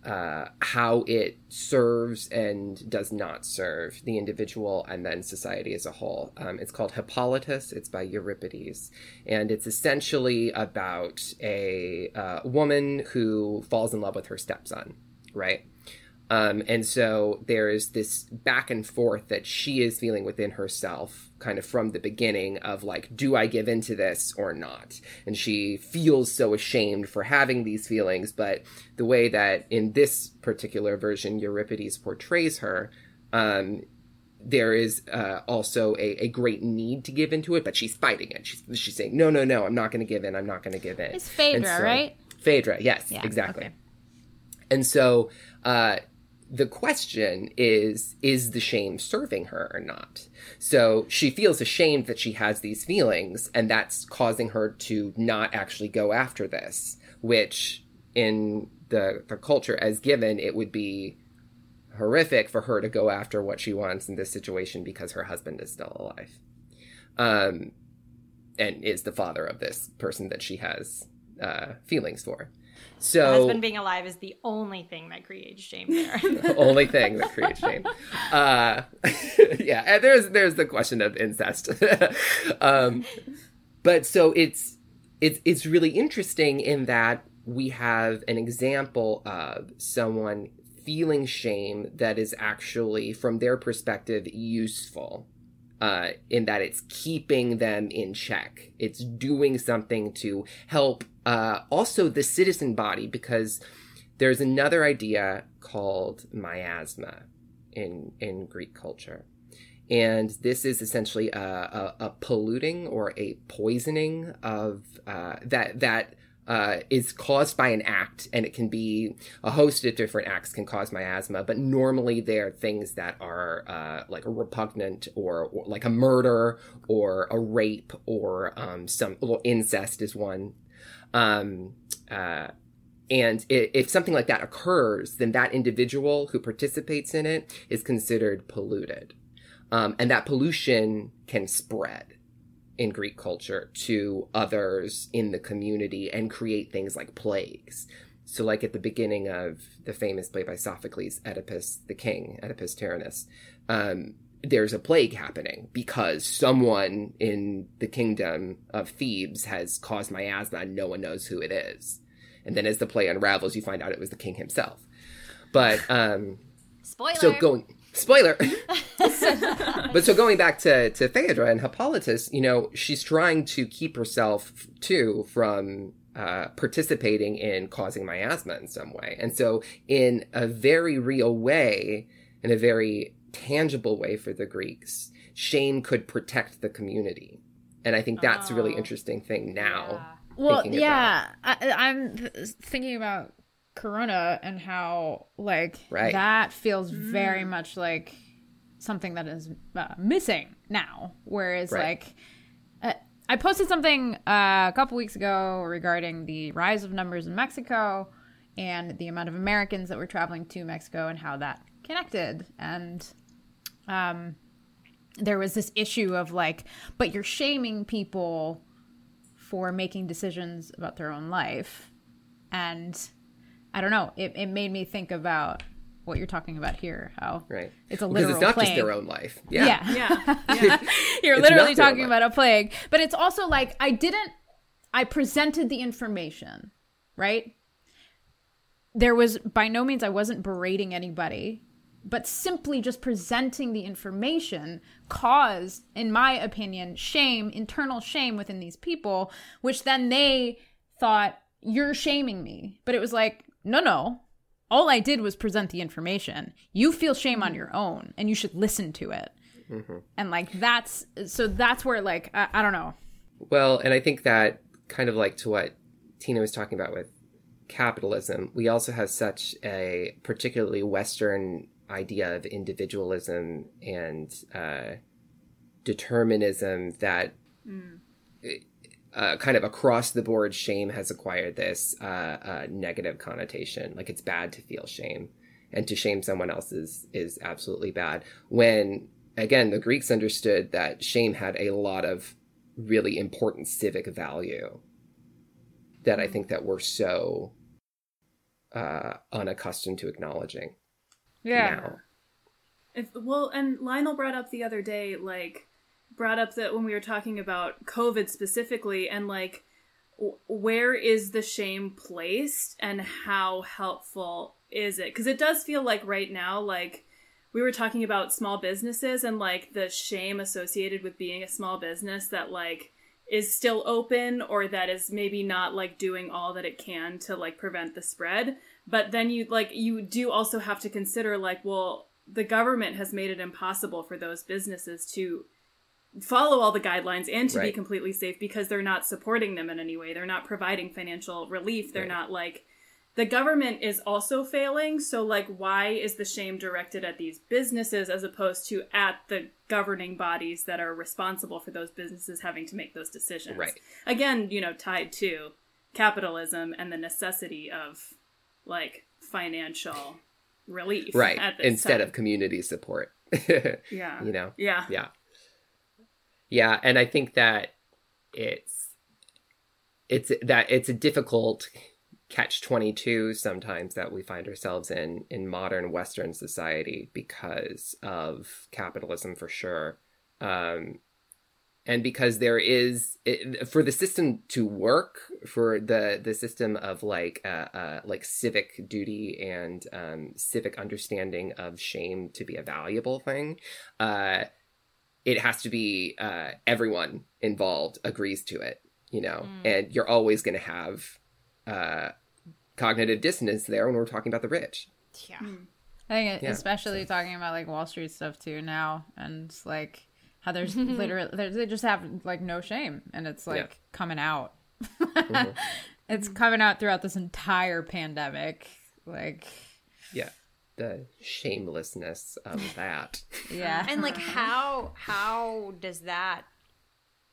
uh, how it serves and does not serve the individual and then society as a whole. Um, it's called Hippolytus. It's by Euripides, and it's essentially about a uh, woman who falls in love with her stepson, right? Um, and so there is this back and forth that she is feeling within herself, kind of from the beginning of like, do I give into this or not? And she feels so ashamed for having these feelings, but the way that in this particular version Euripides portrays her, um, there is uh, also a, a great need to give into it, but she's fighting it. She's, she's saying, no, no, no, I'm not going to give in. I'm not going to give in. It's Phaedra, so- right? Phaedra, yes, Yeah, exactly. okay. And so uh, the question is is the shame serving her or not? So she feels ashamed that she has these feelings, and that's causing her to not actually go after this, which in the, the culture as given, it would be horrific for her to go after what she wants in this situation because her husband is still alive. Um, and is the father of this person that she has uh, feelings for. So husband being alive is the only thing that creates shame there. (laughs) the only thing that creates shame. Uh, (laughs) yeah, and there's there's the question of incest. (laughs) um, but so it's it's it's really interesting in that we have an example of someone feeling shame that is actually, from their perspective, useful. Uh, in that it's keeping them in check. It's doing something to help uh, also the citizen body because there's another idea called miasma in in Greek culture, and this is essentially a, a, a polluting or a poisoning of uh, that that uh, is caused by an act, and it can be a host of different acts can cause miasma, but normally they're things that are uh, like a repugnant or, or like a murder or a rape or um, some incest is one. Um, uh, and if something like that occurs, then that individual who participates in it is considered polluted. Um, and that pollution can spread in Greek culture to others in the community and create things like plagues. So, like at the beginning of the famous play by Sophocles, Oedipus the King, Oedipus Tyrannus, um, there's a plague happening because someone in the kingdom of Thebes has caused miasma and no one knows who it is. And then as the play unravels, you find out it was the king himself. But um, Spoiler. so going spoiler. (laughs) but so going back to to Phaedra and Hippolytus, you know, she's trying to keep herself too from uh, participating in causing miasma in some way. And so in a very real way, in a very tangible way for the Greeks, shame could protect the community. And I think that's a really Oh. interesting thing now. Well, thinking yeah, I, I'm th- thinking about Corona and how like Right. that feels very much like something that is uh, missing now. Whereas Right. like uh, I posted something uh, a couple weeks ago regarding the rise of numbers in Mexico and the amount of Americans that were traveling to Mexico and how that connected and um there was this issue of like but you're shaming people for making decisions about their own life. And I don't know, it, it made me think about what you're talking about here, how Right. it's a Because it's not plague. just their own life. Yeah. Yeah. Yeah. (laughs) Yeah. You're literally talking about a plague. But it's also like I didn't I presented the information, right? There was by no means I wasn't berating anybody, but simply just presenting the information caused, in my opinion, shame, internal shame within these people, which then they thought, you're shaming me. But it was like, no, no. All I did was present the information. You feel shame on mm-hmm. your own, and you should listen to it. Mm-hmm. And like that's so that's where like I, I don't know. Well, and I think that kind of like to what Tina was talking about with capitalism, we also have such a particularly Western idea of individualism and uh, determinism that mm. Uh, kind of across the board shame has acquired this uh, uh, negative connotation. Like it's bad to feel shame, and to shame someone else is is absolutely bad. When again, the Greeks understood that shame had a lot of really important civic value that I think that we're so uh, unaccustomed to acknowledging now. If, well, and Lionel brought up the other day, like, brought up that when we were talking about COVID specifically, and like, where is the shame placed, and how helpful is it? Because it does feel like right now, like we were talking about small businesses and like the shame associated with being a small business that like is still open or that is maybe not like doing all that it can to like prevent the spread. But then you like you do also have to consider like, well, the government has made it impossible for those businesses to follow all the guidelines and to be completely safe because they're not supporting them in any way. They're not providing financial relief. They're Right. not like the government is also failing. So like why is the shame directed at these businesses as opposed to at the governing bodies that are responsible for those businesses having to make those decisions? Right. Again, you know, tied to capitalism and the necessity of like financial relief. right At instead time. of community support (laughs) yeah. you know Yeah. yeah yeah and i think that it's it's that it's a difficult catch 22 sometimes that we find ourselves in in modern western society because of capitalism for sure. Um and because there is it, for the system to work for the the system of like uh, uh like civic duty and um civic understanding of shame to be a valuable thing uh it has to be uh everyone involved agrees to it you know and you're always going to have uh cognitive dissonance there when we're talking about the rich Yeah. I think it, Yeah, especially talking about like Wall Street stuff too now, and like how there's (laughs) literally there's, they just have like no shame, and it's like Yeah. Mm-hmm. coming out. (laughs) It's coming out throughout this entire pandemic. Like, yeah the shamelessness of (laughs) that. Yeah, and like how how does that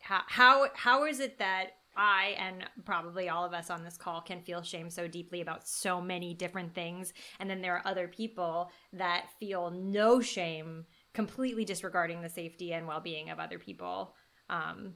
how how how is it that I and probably all of us on this call can feel shame so deeply about so many different things and then there are other people that feel no shame completely disregarding the safety and well-being of other people um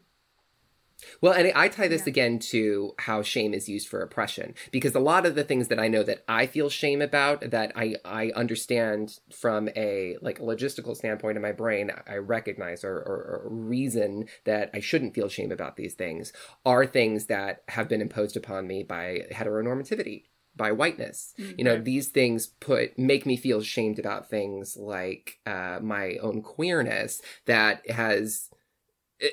Well, and I tie this again to how shame is used for oppression, because a lot of the things that I know that I feel shame about, that I I understand from a like a logistical standpoint in my brain, I recognize or, or, or reason that I shouldn't feel shame about these things, are things that have been imposed upon me by heteronormativity, by whiteness. You know, these things put make me feel shamed about things like uh, my own queerness that has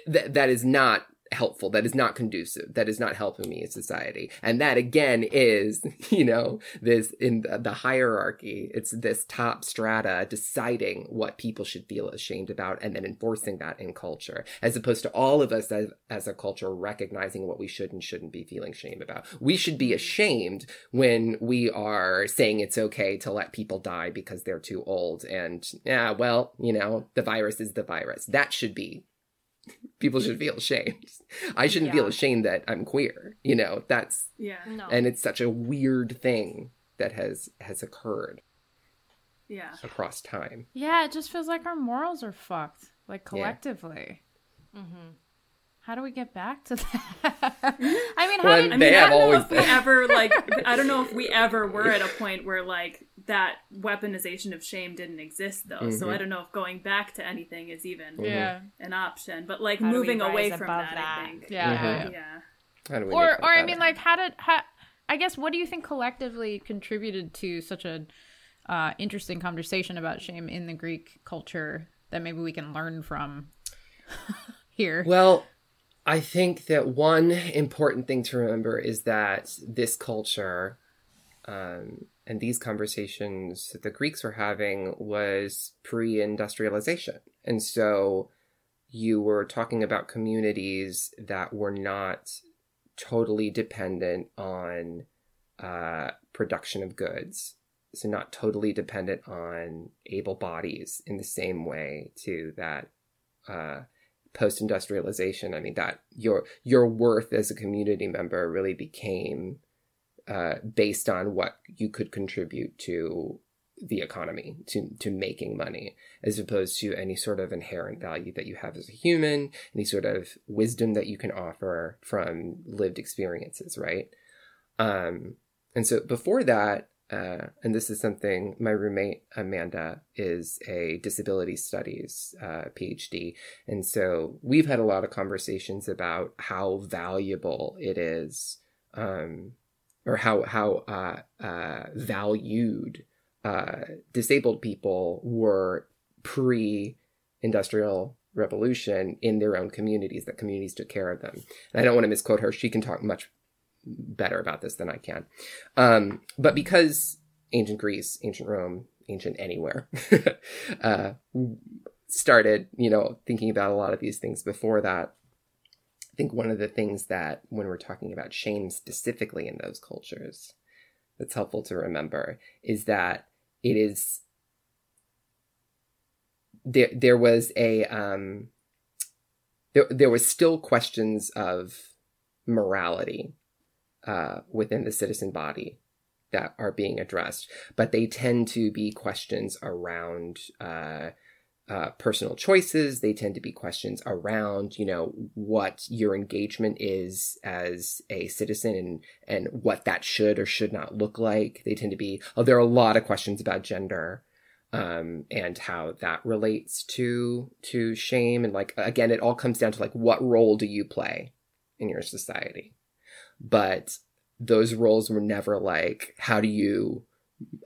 that that is not helpful. That is not conducive. That is not helping me in society. And that again is (laughs) you know this in the, the hierarchy it's this top strata deciding what people should feel ashamed about and then enforcing that in culture as opposed to all of us as, as a culture recognizing what we should and shouldn't be feeling shame about. We should be ashamed when we are saying it's okay to let people die because they're too old and yeah well you know the virus is the virus. That should be people should feel ashamed. I shouldn't feel ashamed that I'm queer. You know, that's Yeah. no and it's such a weird thing that has has occurred Yeah. across time. yeah. It just feels like our morals are fucked, like collectively. Mm-hmm. How do we get back to (laughs) that? (laughs) I mean, how Well, do you, I mean, I have don't know always if we ever like. I don't know if we (laughs) ever were at a point where like that weaponization of shame didn't exist, though. So Mm-hmm. I don't know if going back to anything is even yeah, an option. But like How moving away from that, that? I think. yeah, yeah, Mhm. yeah. Yeah. How do we or or I mean, like, how did how? I guess what do you think collectively contributed to such a uh, interesting conversation about shame in the Greek culture that maybe we can learn from here? Well, I think that one important thing to remember is that this culture um, and these conversations that the Greeks were having was pre industrialization. And so you were talking about communities that were not totally dependent on uh, production of goods. So, not totally dependent on able bodies in the same way, too, that. Uh, post industrialization i mean that your your worth as a community member really became uh, based on what you could contribute to the economy to to making money as opposed to any sort of inherent value that you have as a human any sort of wisdom that you can offer from lived experiences right? Um and so before that uh, and this is something my roommate Amanda is a disability studies uh, PhD, and so we've had a lot of conversations about how valuable it is um, or how how uh, uh, valued uh, disabled people were pre-industrial revolution in their own communities. That communities took care of them. And I don't want to misquote her; she can talk much better about this than I can. Um, but because ancient Greece, ancient Rome, ancient anywhere, (laughs) uh, started, you know, thinking about a lot of these things before that. I think one of the things that when we're talking about shame specifically in those cultures, that's helpful to remember is that it is there. There was a um, there there was still questions of morality uh, within the citizen body that are being addressed, but they tend to be questions around uh, uh, personal choices. They tend to be questions around, you know, what your engagement is as a citizen and and what that should or should not look like. They tend to be. Oh, there are a lot of questions about gender. Um, and how that relates to to shame and like again it all comes down to like what role do you play in your society but those roles were never like how do you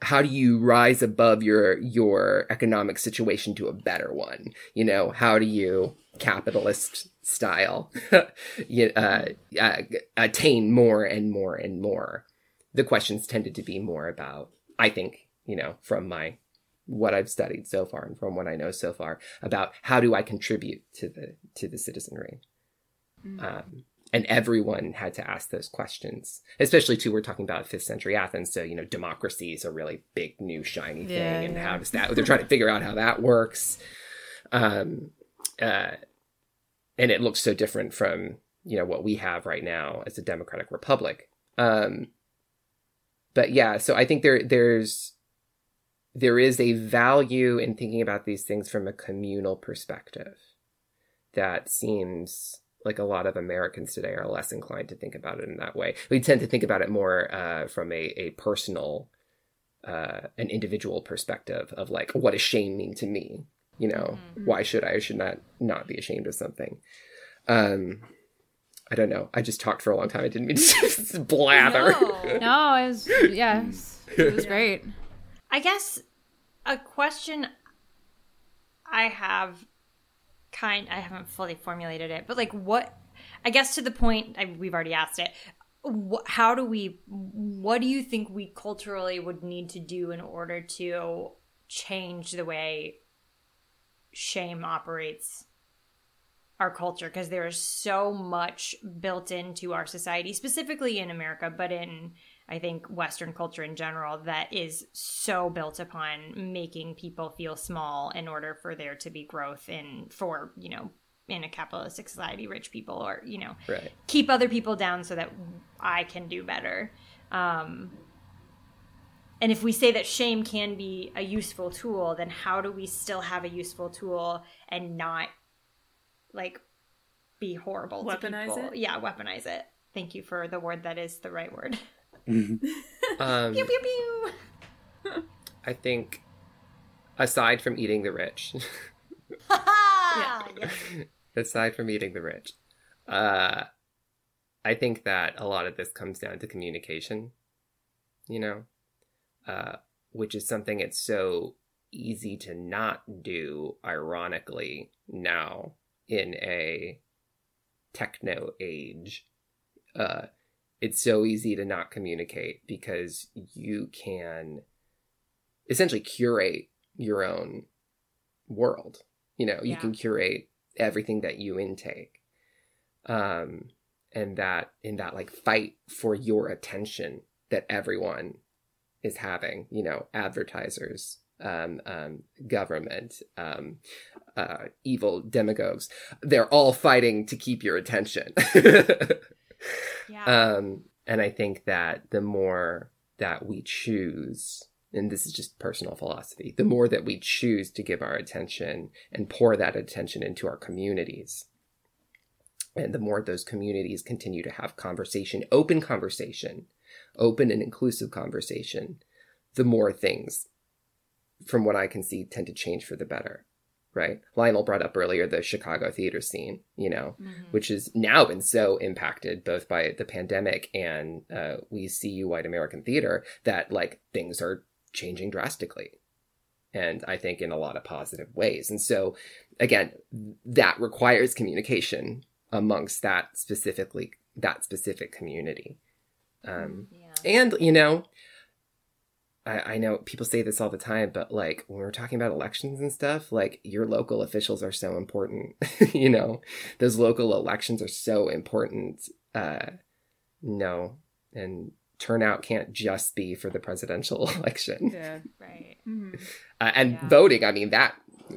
how do you rise above your your economic situation to a better one? You know how do you capitalist style (laughs) you, uh, uh, attain more and more and more? The questions tended to be more about i think you know from my what i've studied so far and from what i know so far about how do i contribute to the to the citizenry. Mm. um, and everyone had to ask those questions especially too we're talking about fifth century athens. So you know democracy is a really big new shiny thing. Yeah, and yeah. how does that they're trying to figure out how that works. Um uh and it looks so different from you know what we have right now as a democratic republic. Um but yeah so i think there there's there is a value in thinking about these things from a communal perspective that seems like a lot of Americans today are less inclined to think about it in that way. We tend to think about it more uh, from a, a personal, uh, an individual perspective of like, what does shame mean to me? You know, mm-hmm. why should I or should not not be ashamed of something? Um, I don't know. I just talked for a long time. I didn't mean to (laughs) just blather. No, no it was yes, it was great. I guess a question I have kind I haven't fully formulated it, but like what I guess to the point I, we've already asked it. Wh- how do we what do you think we culturally would need to do in order to change the way shame operates our culture because there is so much built into our society specifically in America but in I think Western culture in general that is so built upon making people feel small in order for there to be growth in for you know in a capitalistic society, rich people or you know right. keep other people down so that I can do better. Um, and if we say that shame can be a useful tool, then how do we still have a useful tool and not like be horrible weaponize it? Yeah, weaponize it. Thank you for the word that is the right word. (laughs) (laughs) um, pew pew pew. I think, aside from eating the rich, (laughs) (laughs) yeah. aside from eating the rich, uh, I think that a lot of this comes down to communication. You know, uh, which is something it's so easy to not do. Ironically, now in a techno age. Uh, it's so easy to not communicate because you can essentially curate your own world. You know, you can curate everything that you intake. Um, and that in that like fight for your attention that everyone is having, you know, advertisers, um, um, government, um, uh, evil demagogues, they're all fighting to keep your attention. (laughs) Yeah. Um, and I think that the more that we choose, and this is just personal philosophy, the more that we choose to give our attention and pour that attention into our communities, and the more those communities continue to have conversation, open conversation, open and inclusive conversation, the more things, from what I can see, tend to change for the better. Right? Lionel brought up earlier the Chicago theater scene, you know, mm-hmm. which has now been so impacted both by the pandemic and uh, we see white American theater that like things are changing drastically. And I think in a lot of positive ways. And so, again, that requires communication amongst that specifically, that specific community. Um, yeah. And, you know, I, I know people say this all the time, but like when we're talking about elections and stuff, like your local officials are so important. (laughs) you know, those local elections are so important. Uh, no, and turnout can't just be for the presidential (laughs) election. Yeah, right. Mm-hmm. Uh, and yeah. voting, I mean, that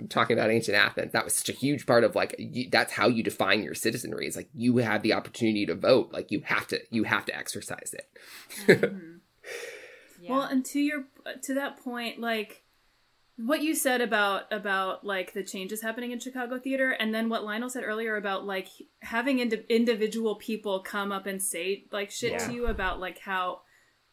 talking about ancient Athens, that was such a huge part of like you, that's how you define your citizenry. Is like you have the opportunity to vote, like you have to you have to exercise it. Mm-hmm. Yeah. Well, and to your to that point, like what you said about about like the changes happening in Chicago theater, and then what Lionel said earlier about like having ind- individual people come up and say like shit yeah. to you about like how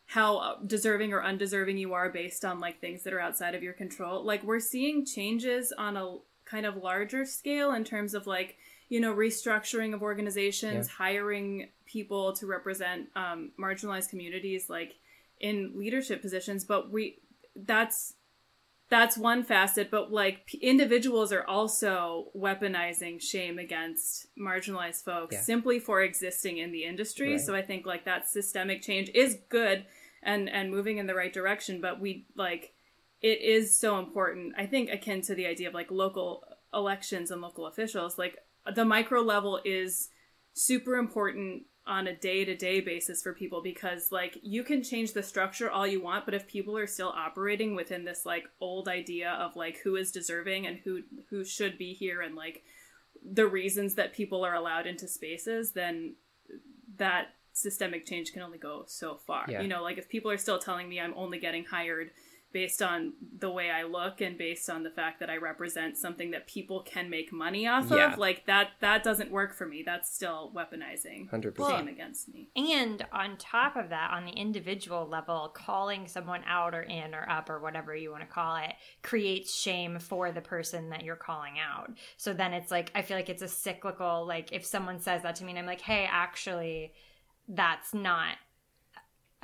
how deserving or undeserving you are based on like things that are outside of your control. Like we're seeing changes on a kind of larger scale in terms of like you know restructuring of organizations, yeah. hiring people to represent um, marginalized communities, like in leadership positions but we that's that's one facet but like p- individuals are also weaponizing shame against marginalized folks yeah. simply for existing in the industry right. so i think like that systemic change is good and and moving in the right direction but we like it is so important i think akin to the idea of like local elections and local officials like the micro level is super important on a day-to-day basis for people because like you can change the structure all you want but if people are still operating within this like old idea of like who is deserving and who who should be here and like the reasons that people are allowed into spaces then that systemic change can only go so far yeah. you know like if people are still telling me i'm only getting hired based on the way I look and based on the fact that I represent something that people can make money off yeah. of, like that that doesn't work for me. That's still weaponizing 100%. shame against me. And on top of that, on the individual level, calling someone out or in or up or whatever you want to call it creates shame for the person that you're calling out. So then it's like I feel like it's a cyclical like if someone says that to me and I'm like, "Hey, actually that's not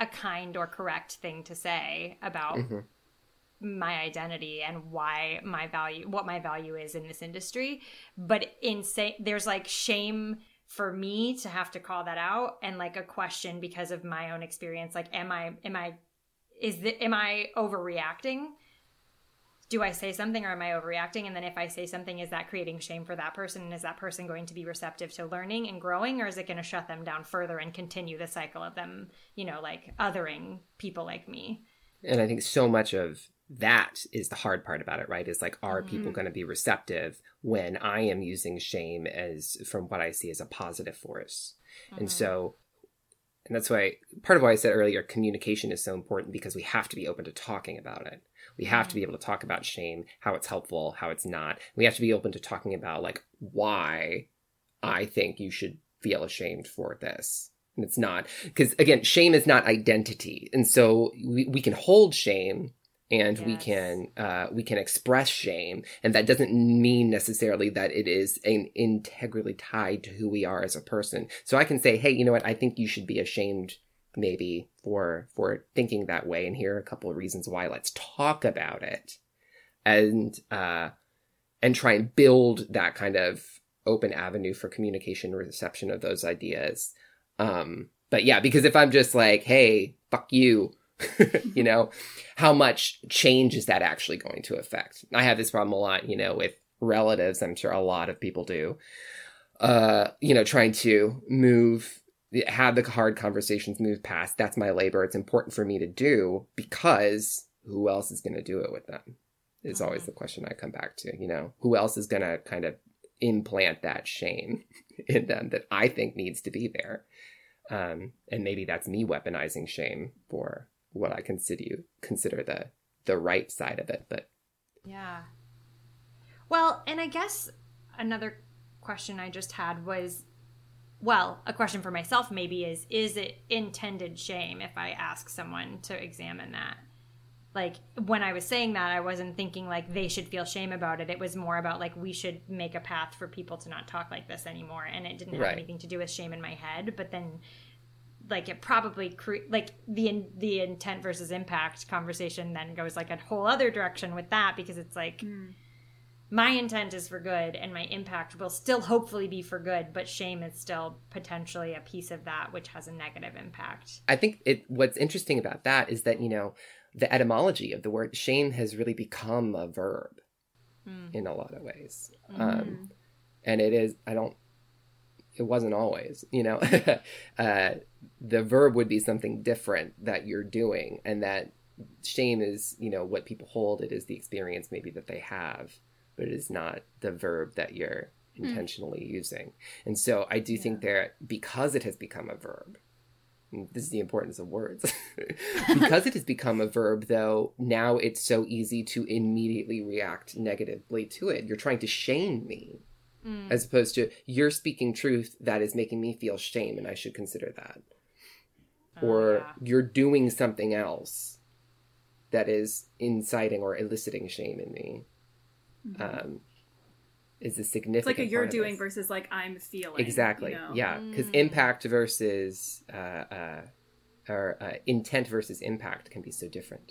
a kind or correct thing to say about mm-hmm my identity and why my value what my value is in this industry. But in say there's like shame for me to have to call that out and like a question because of my own experience. Like am i am i is the am i overreacting? Do i say something or am i overreacting? And then if i say something is that creating shame for that person? And is that person going to be receptive to learning and growing or is it going to shut them down further and continue the cycle of them you know like othering people like me? And i think so much of that is the hard part about it, right? Is like, are mm-hmm. people going to be receptive when I am using shame as, from what I see, as a positive force? Mm-hmm. And so, and that's why part of why I said earlier, communication is so important because we have to be open to talking about it. We have mm-hmm. to be mm-hmm. able to talk about shame, how it's helpful, how it's not. We have to be open to talking about like why I think you should feel ashamed for this. And it's not because again, shame is not identity. And so we, we can hold shame and yes. we can uh, we can express shame and that doesn't mean necessarily that it is an integrally tied to who we are as a person. So i can say hey you know what? I think you should be ashamed maybe for for thinking that way and here are a couple of reasons why. Let's talk about it. And uh and try and build that kind of open avenue for communication reception of those ideas. Um but yeah because if i'm just like hey fuck you (laughs) you know, how much change is that actually going to affect? I have this problem a lot, you know, with relatives. I'm sure a lot of people do. Uh, you know, trying to move, have the hard conversations move past. That's my labor. It's important for me to do because who else is going to do it with them? Is always the question I come back to. You know, who else is going to kind of implant that shame (laughs) in them that I think needs to be there? Um, and maybe that's me weaponizing shame for what I consider you consider the the right side of it. But yeah. Well, and I guess another question I just had was well, a question for myself maybe is is it intended shame if I ask someone to examine that? like when I was saying that, I wasn't thinking like they should feel shame about it. It was more about like we should make a path for people to not talk like this anymore, and it didn't have Right. anything to do with shame in my head. But then, like it probably cre- like the the intent versus impact conversation then goes like a whole other direction with that because it's like. Hmm. My intent is for good, and my impact will still hopefully be for good, but shame is still potentially a piece of that which has a negative impact. I think it what's interesting about that is that, you know, the etymology of the word shame has really become a verb hmm. in a lot of ways. Hmm. Um, and it is, I don't, it wasn't always, you know, (laughs) uh, the verb would be something different that you're doing. And that shame is, you know, what people hold. It is the experience maybe that they have, but it is not the verb that you're intentionally using. And so I do think that because it has become a verb, this is the importance of words. (laughs) (laughs) because it has become a verb, though, now it's so easy to immediately react negatively to it. You're trying to shame me, as opposed to you're speaking truth that is making me feel shame, and I should consider that. or yeah. you're doing something else that is inciting or eliciting shame in me. Um, is a significant. It's like a you're doing this. versus like I'm feeling. Exactly. you know? Yeah, because impact versus uh, uh, or uh, intent versus impact can be so different.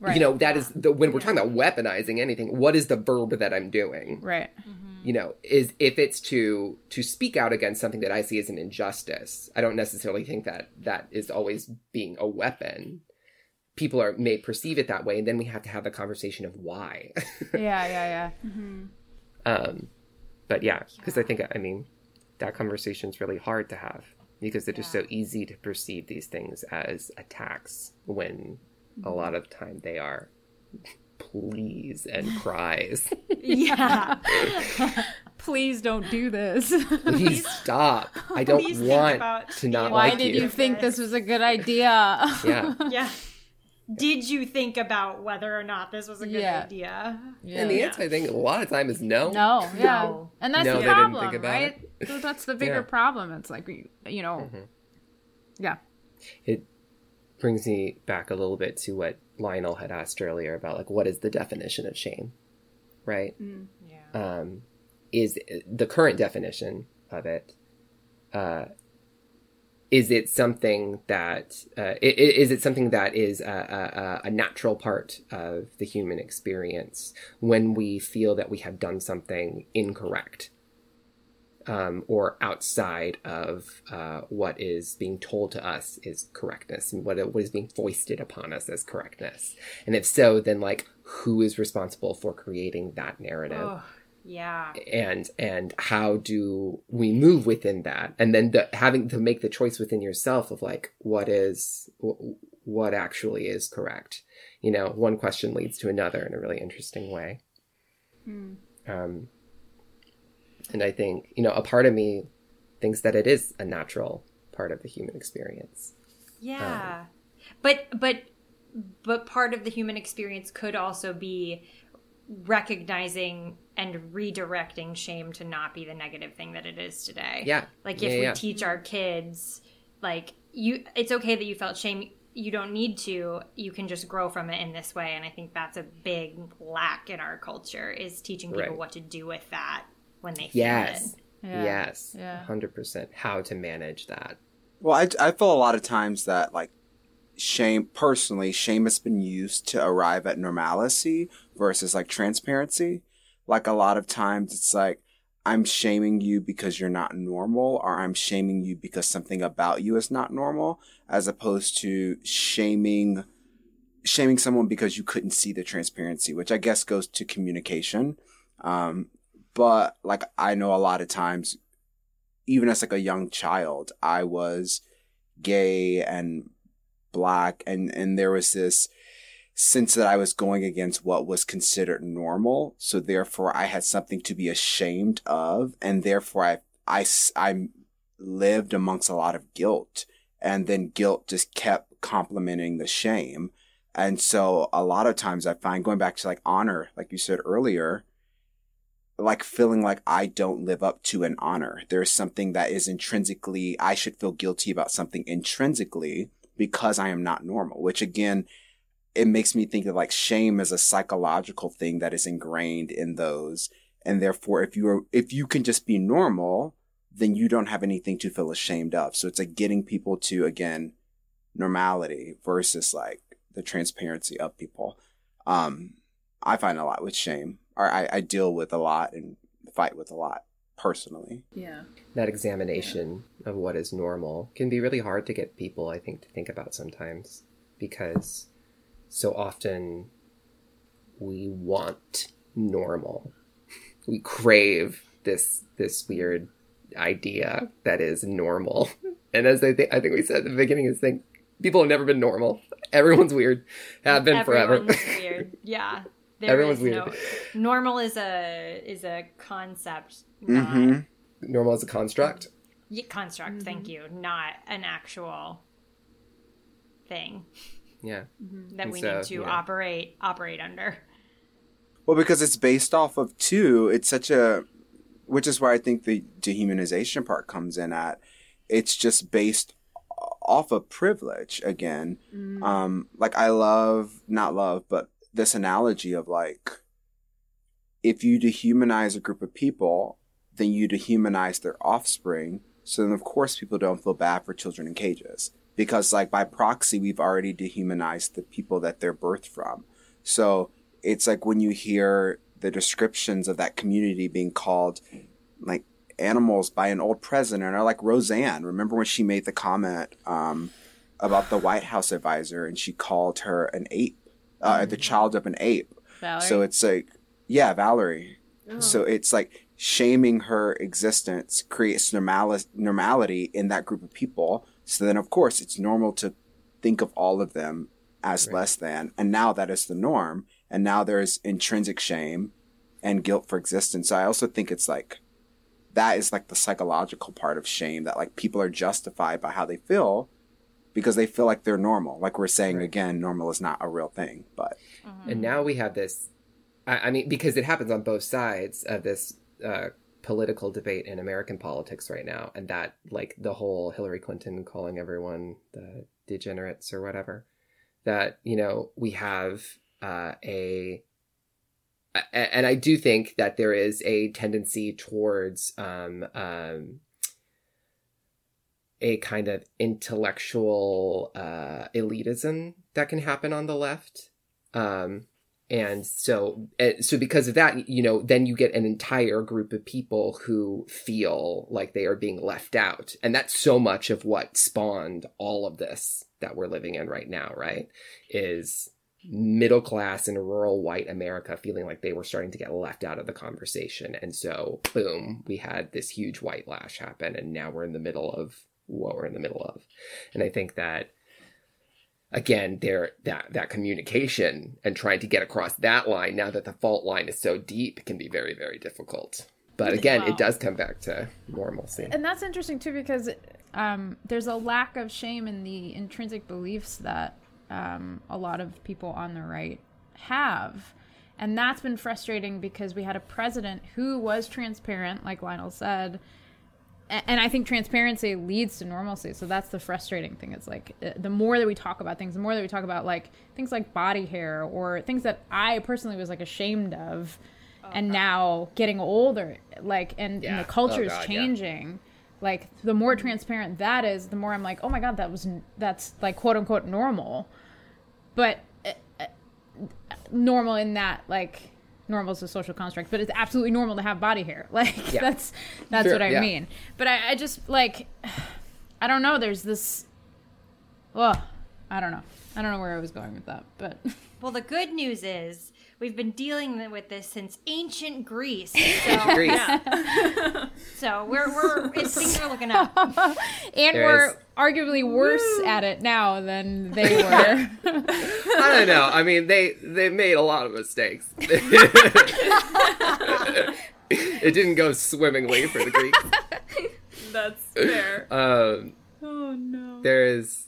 Right. You know, that is the when we're talking about weaponizing anything. What is the verb that I'm doing? Right. You know, is if it's to to speak out against something that I see as an injustice. I don't necessarily think that that is always being a weapon. People are may perceive it that way, and then we have to have the conversation of why. (laughs) Yeah, yeah, yeah. Um, but yeah, because I think I mean that conversation is really hard to have because it is so easy to perceive these things as attacks when a lot of time they are pleas and (laughs) cries. Yeah. (laughs) Please don't do this. Please stop! I don't Please want about to not Why like did you. you think this was a good (laughs) idea? Yeah, yeah. Did you think about whether or not this was a good Yeah. idea? and the answer I think a lot of time is no. No, yeah, No. and that's No, the problem, right? So that's the bigger Yeah. problem. It's like you know, mm-hmm. yeah, It brings me back a little bit to what Lionel had asked earlier about like what is the definition of shame, right? Yeah. um, is the current definition of it. Uh, is it something that uh, i- i- is it something that is a, a, a natural part of the human experience when we feel that we have done something incorrect um, or outside of uh, what is being told to us is correctness and what, what is being foisted upon us as correctness. And if so then like who is responsible for creating that narrative? Oh, yeah. and and how do we move within that? And then the, having to make the choice within yourself of like what is wh- what actually is correct? You know one question leads to another in a really interesting way. Um and i think you know a part of me thinks that it is a natural part of the human experience Yeah. Um, but but but part of the human experience could also be recognizing and redirecting shame to not be the negative thing that it is today. yeah Like Yeah, if we yeah. teach our kids like you it's okay that you felt shame you don't need to you can just grow from it in this way and i think that's a big lack in our culture is teaching people Right. what to do with that when they feel yes it Yeah. yes Yeah. 100% how to manage that Well, I, I feel a lot of times that like shame, personally, shame has been used to arrive at normalcy versus like transparency. Like a lot of times it's like, I'm shaming you because you're not normal, or I'm shaming you because something about you is not normal, as opposed to shaming, shaming someone because you couldn't see the transparency, which I guess goes to communication. Um, but like I know a lot of times even as like a young child, I was gay and black and, and there was this sense that I was going against what was considered normal. So therefore I had something to be ashamed of. And therefore I I I lived amongst a lot of guilt and then guilt just kept complementing the shame. And so a lot of times I find going back to like honor, like you said earlier, like feeling like I don't live up to an honor. There's something that is intrinsically, I should feel guilty about something intrinsically because I am not normal, which again, it makes me think that like shame is a psychological thing that is ingrained in those. And therefore, if you are, if you can just be normal, then you don't have anything to feel ashamed of. So it's like getting people to, again, normality versus like the transparency of people. Um, I find a lot with shame, or I, I deal with a lot and fight with a lot personally. Yeah. That examination of what is normal can be really hard to get people, I think, to think about sometimes because so often we want normal. We crave this this weird idea that is normal. (laughs) And as I think I think we said at the beginning is think people have never been normal. Everyone's weird. Have been Everyone's forever. weird. Yeah. There Everyone's is weird. No, normal is a is a concept, not hmm normal is a construct. y- construct. Thank you, not an actual thing Yeah. that And we so, need to yeah. operate operate under. Well, because it's based off of two, it's such a, which is where I think the dehumanization part comes in at. It's just based off of privilege again. Um, like I love, not love, but this analogy of like, if you dehumanize a group of people, then you dehumanize their offspring. So then, of course, people don't feel bad for children in cages because, like, by proxy, we've already dehumanized the people that they're birthed from. So it's like when you hear the descriptions of that community being called like animals by an old president or like Roseanne. Remember when she made the comment um, about the White House advisor and she called her an ape, uh, the child of an ape. Valerie. So it's like, yeah, Valerie. So it's like shaming her existence creates normali- normality in that group of people. So then, of course, it's normal to think of all of them as Right. less than. And now that is the norm. And now there's intrinsic shame and guilt for existence. So I also think it's like, that is like the psychological part of shame that like people are justified by how they feel because they feel like they're normal. Like we're saying Right. again, normal is not a real thing, but And now we have this. I, I mean, because it happens on both sides of this uh, political debate in American politics right now, and that, like, the whole Hillary Clinton calling everyone the degenerates or whatever. That you know we have uh, a, a- and I do think that there is a tendency towards um, um, a kind of intellectual uh, elitism that can happen on the left. Um, and so, eh, so because of that, you know, then you get an entire group of people who feel like they are being left out. And that's so much of what spawned all of this that we're living in right now, right? Is middle class and rural white America feeling like they were starting to get left out of the conversation. And so, boom, we had this huge white lash happen. And now we're in the middle of what we're in the middle of. And I think that again there that that communication and trying to get across that line now that the fault line is so deep can be very very difficult but again Wow. it does come back to normalcy and that's interesting too because um, there's a lack of shame in the intrinsic beliefs that um, a lot of people on the right have and that's been frustrating because we had a president who was transparent like lionel said and i think transparency leads to normalcy. So that's the frustrating thing. It's like uh, the more that we talk about things the more that we talk about like things like body hair or things that i personally was like ashamed of and now getting older like and, and the culture Oh, is God, yeah. changing. Like the more transparent that is the more i'm like oh my god that was that's like quote unquote normal. But uh, uh, normal in that like normal is a social construct but it's absolutely normal to have body hair (laughs) like Yeah. that's that's Sure, what i yeah. mean but I, I just like (sighs) i don't know there's this well i don't know i don't know where i was going with that but Well, the good news is we've been dealing with this since ancient Greece. (laughs) So, Greece. so we're we're it's, things are looking up. (laughs) and There we're is- arguably worse at it now than they (laughs) were i don't know i mean they they made a lot of mistakes it didn't go swimmingly for the greeks That's fair. um oh no. there is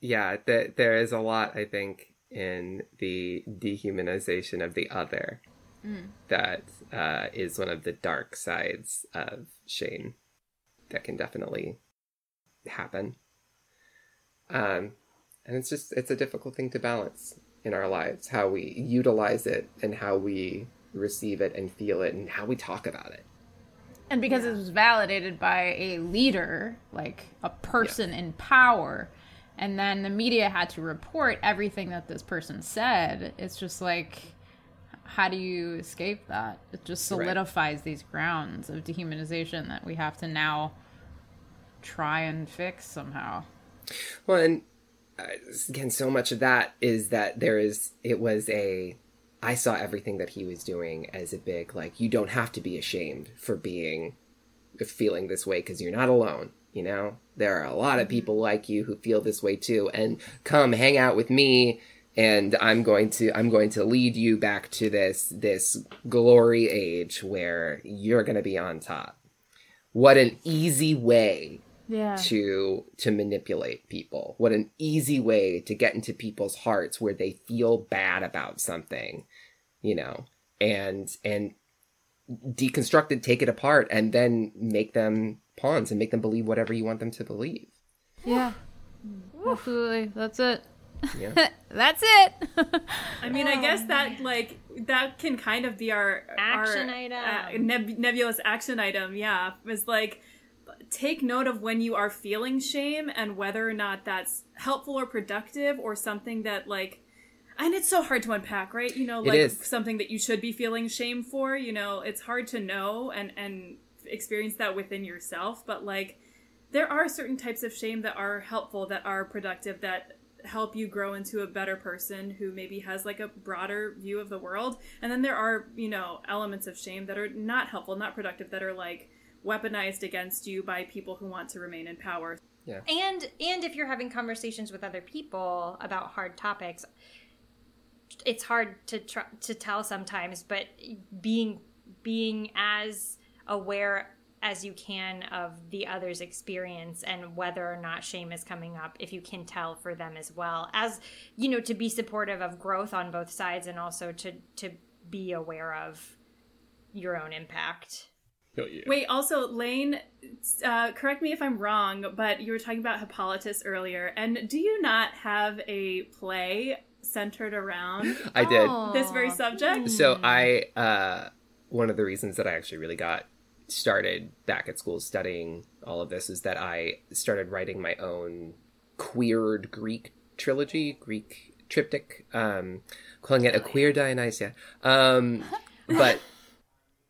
yeah th- there is a lot i think in the dehumanization of the other that uh, is one of the dark sides of shame that can definitely happen. Um and it's just it's a difficult thing to balance in our lives how we utilize it and how we receive it and feel it and how we talk about it. And because it was validated by a leader, like a person in power, and then the media had to report everything that this person said, it's just like, how do you escape that? It just Right. solidifies these grounds of dehumanization that we have to now try and fix somehow. Well, and uh, again, so much of that is that there is, it was a, I saw everything that he was doing as a big, like, you don't have to be ashamed for being, feeling this way because you're not alone. You know, there are a lot of people like you who feel this way too, and come hang out with me. And I'm going to I'm going to lead you back to this this glory age where you're going to be on top. What an easy way Yeah. to to manipulate people. What an easy way to get into people's hearts where they feel bad about something, you know, and and deconstruct it, take it apart, and then make them pawns and make them believe whatever you want them to believe. Yeah. Absolutely. That's it. Yeah. (laughs) That's it. I mean, I guess that like that can kind of be our Action our, item. uh, neb- nebulous action item. Yeah, is like take note of when you are feeling shame and whether or not that's helpful or productive or something that like. And it's so hard to unpack, right? You know, like is. something that you should be feeling shame for. You know, it's hard to know and and experience that within yourself. But like, there are certain types of shame that are helpful, that are productive, that help you grow into a better person who maybe has like a broader view of the world. And then there are, you know, elements of shame that are not helpful, not productive, that are like weaponized against you by people who want to remain in power. Yeah. and and if you're having conversations with other people about hard topics it's hard to try, to tell sometimes but being being as aware as you can of the other's experience and whether or not shame is coming up if you can tell for them as well as you know to be supportive of growth on both sides and also to to be aware of your own impact Wait, also, Lane, uh, correct me if I'm wrong, but you were talking about Hippolytus earlier. And do you not have a play centered around I did. this very subject? So I uh one of the reasons that I actually really got started back at school studying all of this is that I started writing my own queered Greek trilogy, Greek triptych, um calling it a queer Dionysia. Um (laughs) but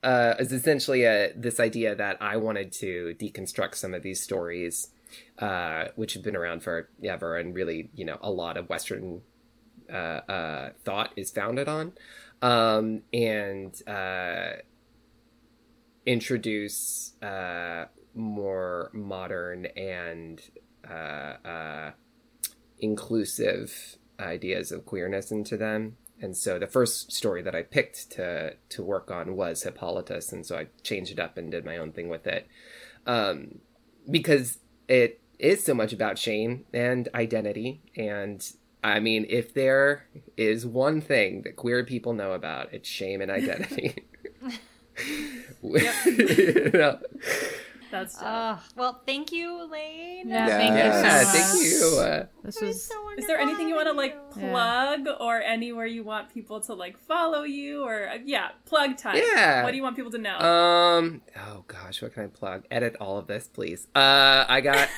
uh, is essentially a, this idea that I wanted to deconstruct some of these stories, uh, which have been around forever, and really, you know, a lot of Western uh, uh, thought is founded on, um, and uh, introduce uh, more modern and uh, uh, inclusive ideas of queerness into them. And so the first story that I picked to to work on was Hippolytus, and so I changed it up and did my own thing with it, um, because it is so much about shame and identity. And I mean, if there is one thing that queer people know about, it's shame and identity. (laughs) (laughs) (laughs) Know? (laughs) That's dope. Uh, well, thank you, Lane. Yeah, Yeah. thank you so yeah, much. thank you. Uh, This It was was so Is there anything you want to like you. plug or anywhere you want people to like follow you or uh, yeah, plug time. Yeah. What do you want people to know? um. Oh gosh, what can I plug? Edit all of this, please. Uh, I got.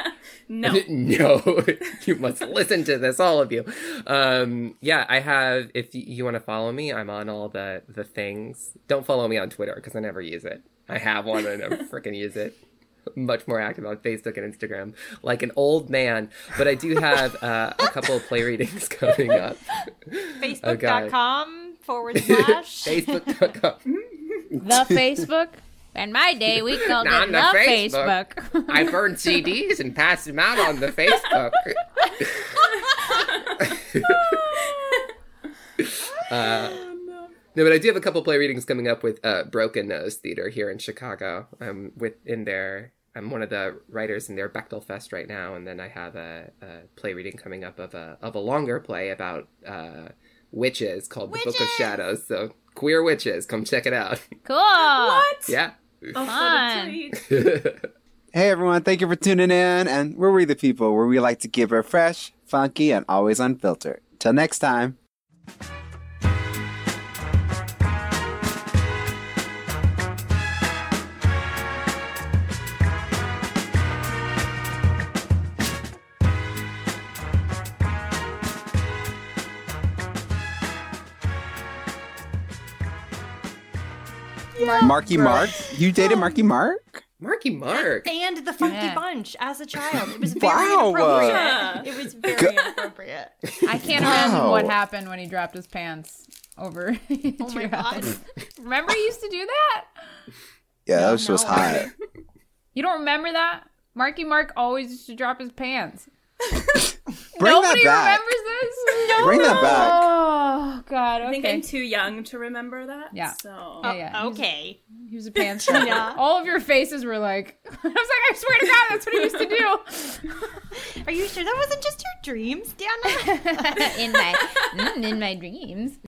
(laughs) no. (laughs) no, (laughs) you must listen to this, all of you. Um, yeah, I have. If y- you want to follow me, I'm on all the the things. Don't follow me on Twitter because I never use it. I have one and I never freaking use it. Much more active on Facebook and Instagram, like an old man. But I do have uh, a couple of play readings (laughs) coming up. Facebook.com forward (laughs) slash. Facebook.com. (laughs) the Facebook. In my day, we called Not it the the Facebook. Facebook. I burned CDs and passed them out on the Facebook. uh, no, but I do have a couple play readings coming up with uh, Broken Nose Theater here in Chicago. I'm with in their. I'm one of the writers in their Bechdel Fest right now, and then I have a, a play reading coming up of a of a longer play about uh, witches called The Book of Shadows. So queer witches, come check it out. Cool. what? yeah. Oh, Fun. (laughs) Hey everyone, thank you for tuning in. And we're We the People, where we like to keep it fresh, funky, and always unfiltered. Till next time. Marky Mark? You dated Marky um, Mark? Marky Mark. And the Funky Yeah. Bunch as a child. It was very Wow. Uh, inappropriate. It was very inappropriate. I can't Wow. imagine what happened when he dropped his pants over. (laughs) Oh my god. Remember, he used to do that. Yeah, that was just no. hot. You don't remember that? Marky Mark always used to drop his pants. (laughs) Bring Nobody that back. remembers this. Bring that back. Oh God. Okay. I think I'm too young to remember that. Yeah. So Yeah, yeah. He was- Okay. He was a pants (laughs) dropper. Yeah. All of your faces were like, (laughs) I was like, I swear to God, that's what he used to do. Are you sure that wasn't just your dreams, Diana? in my, mm, in my dreams.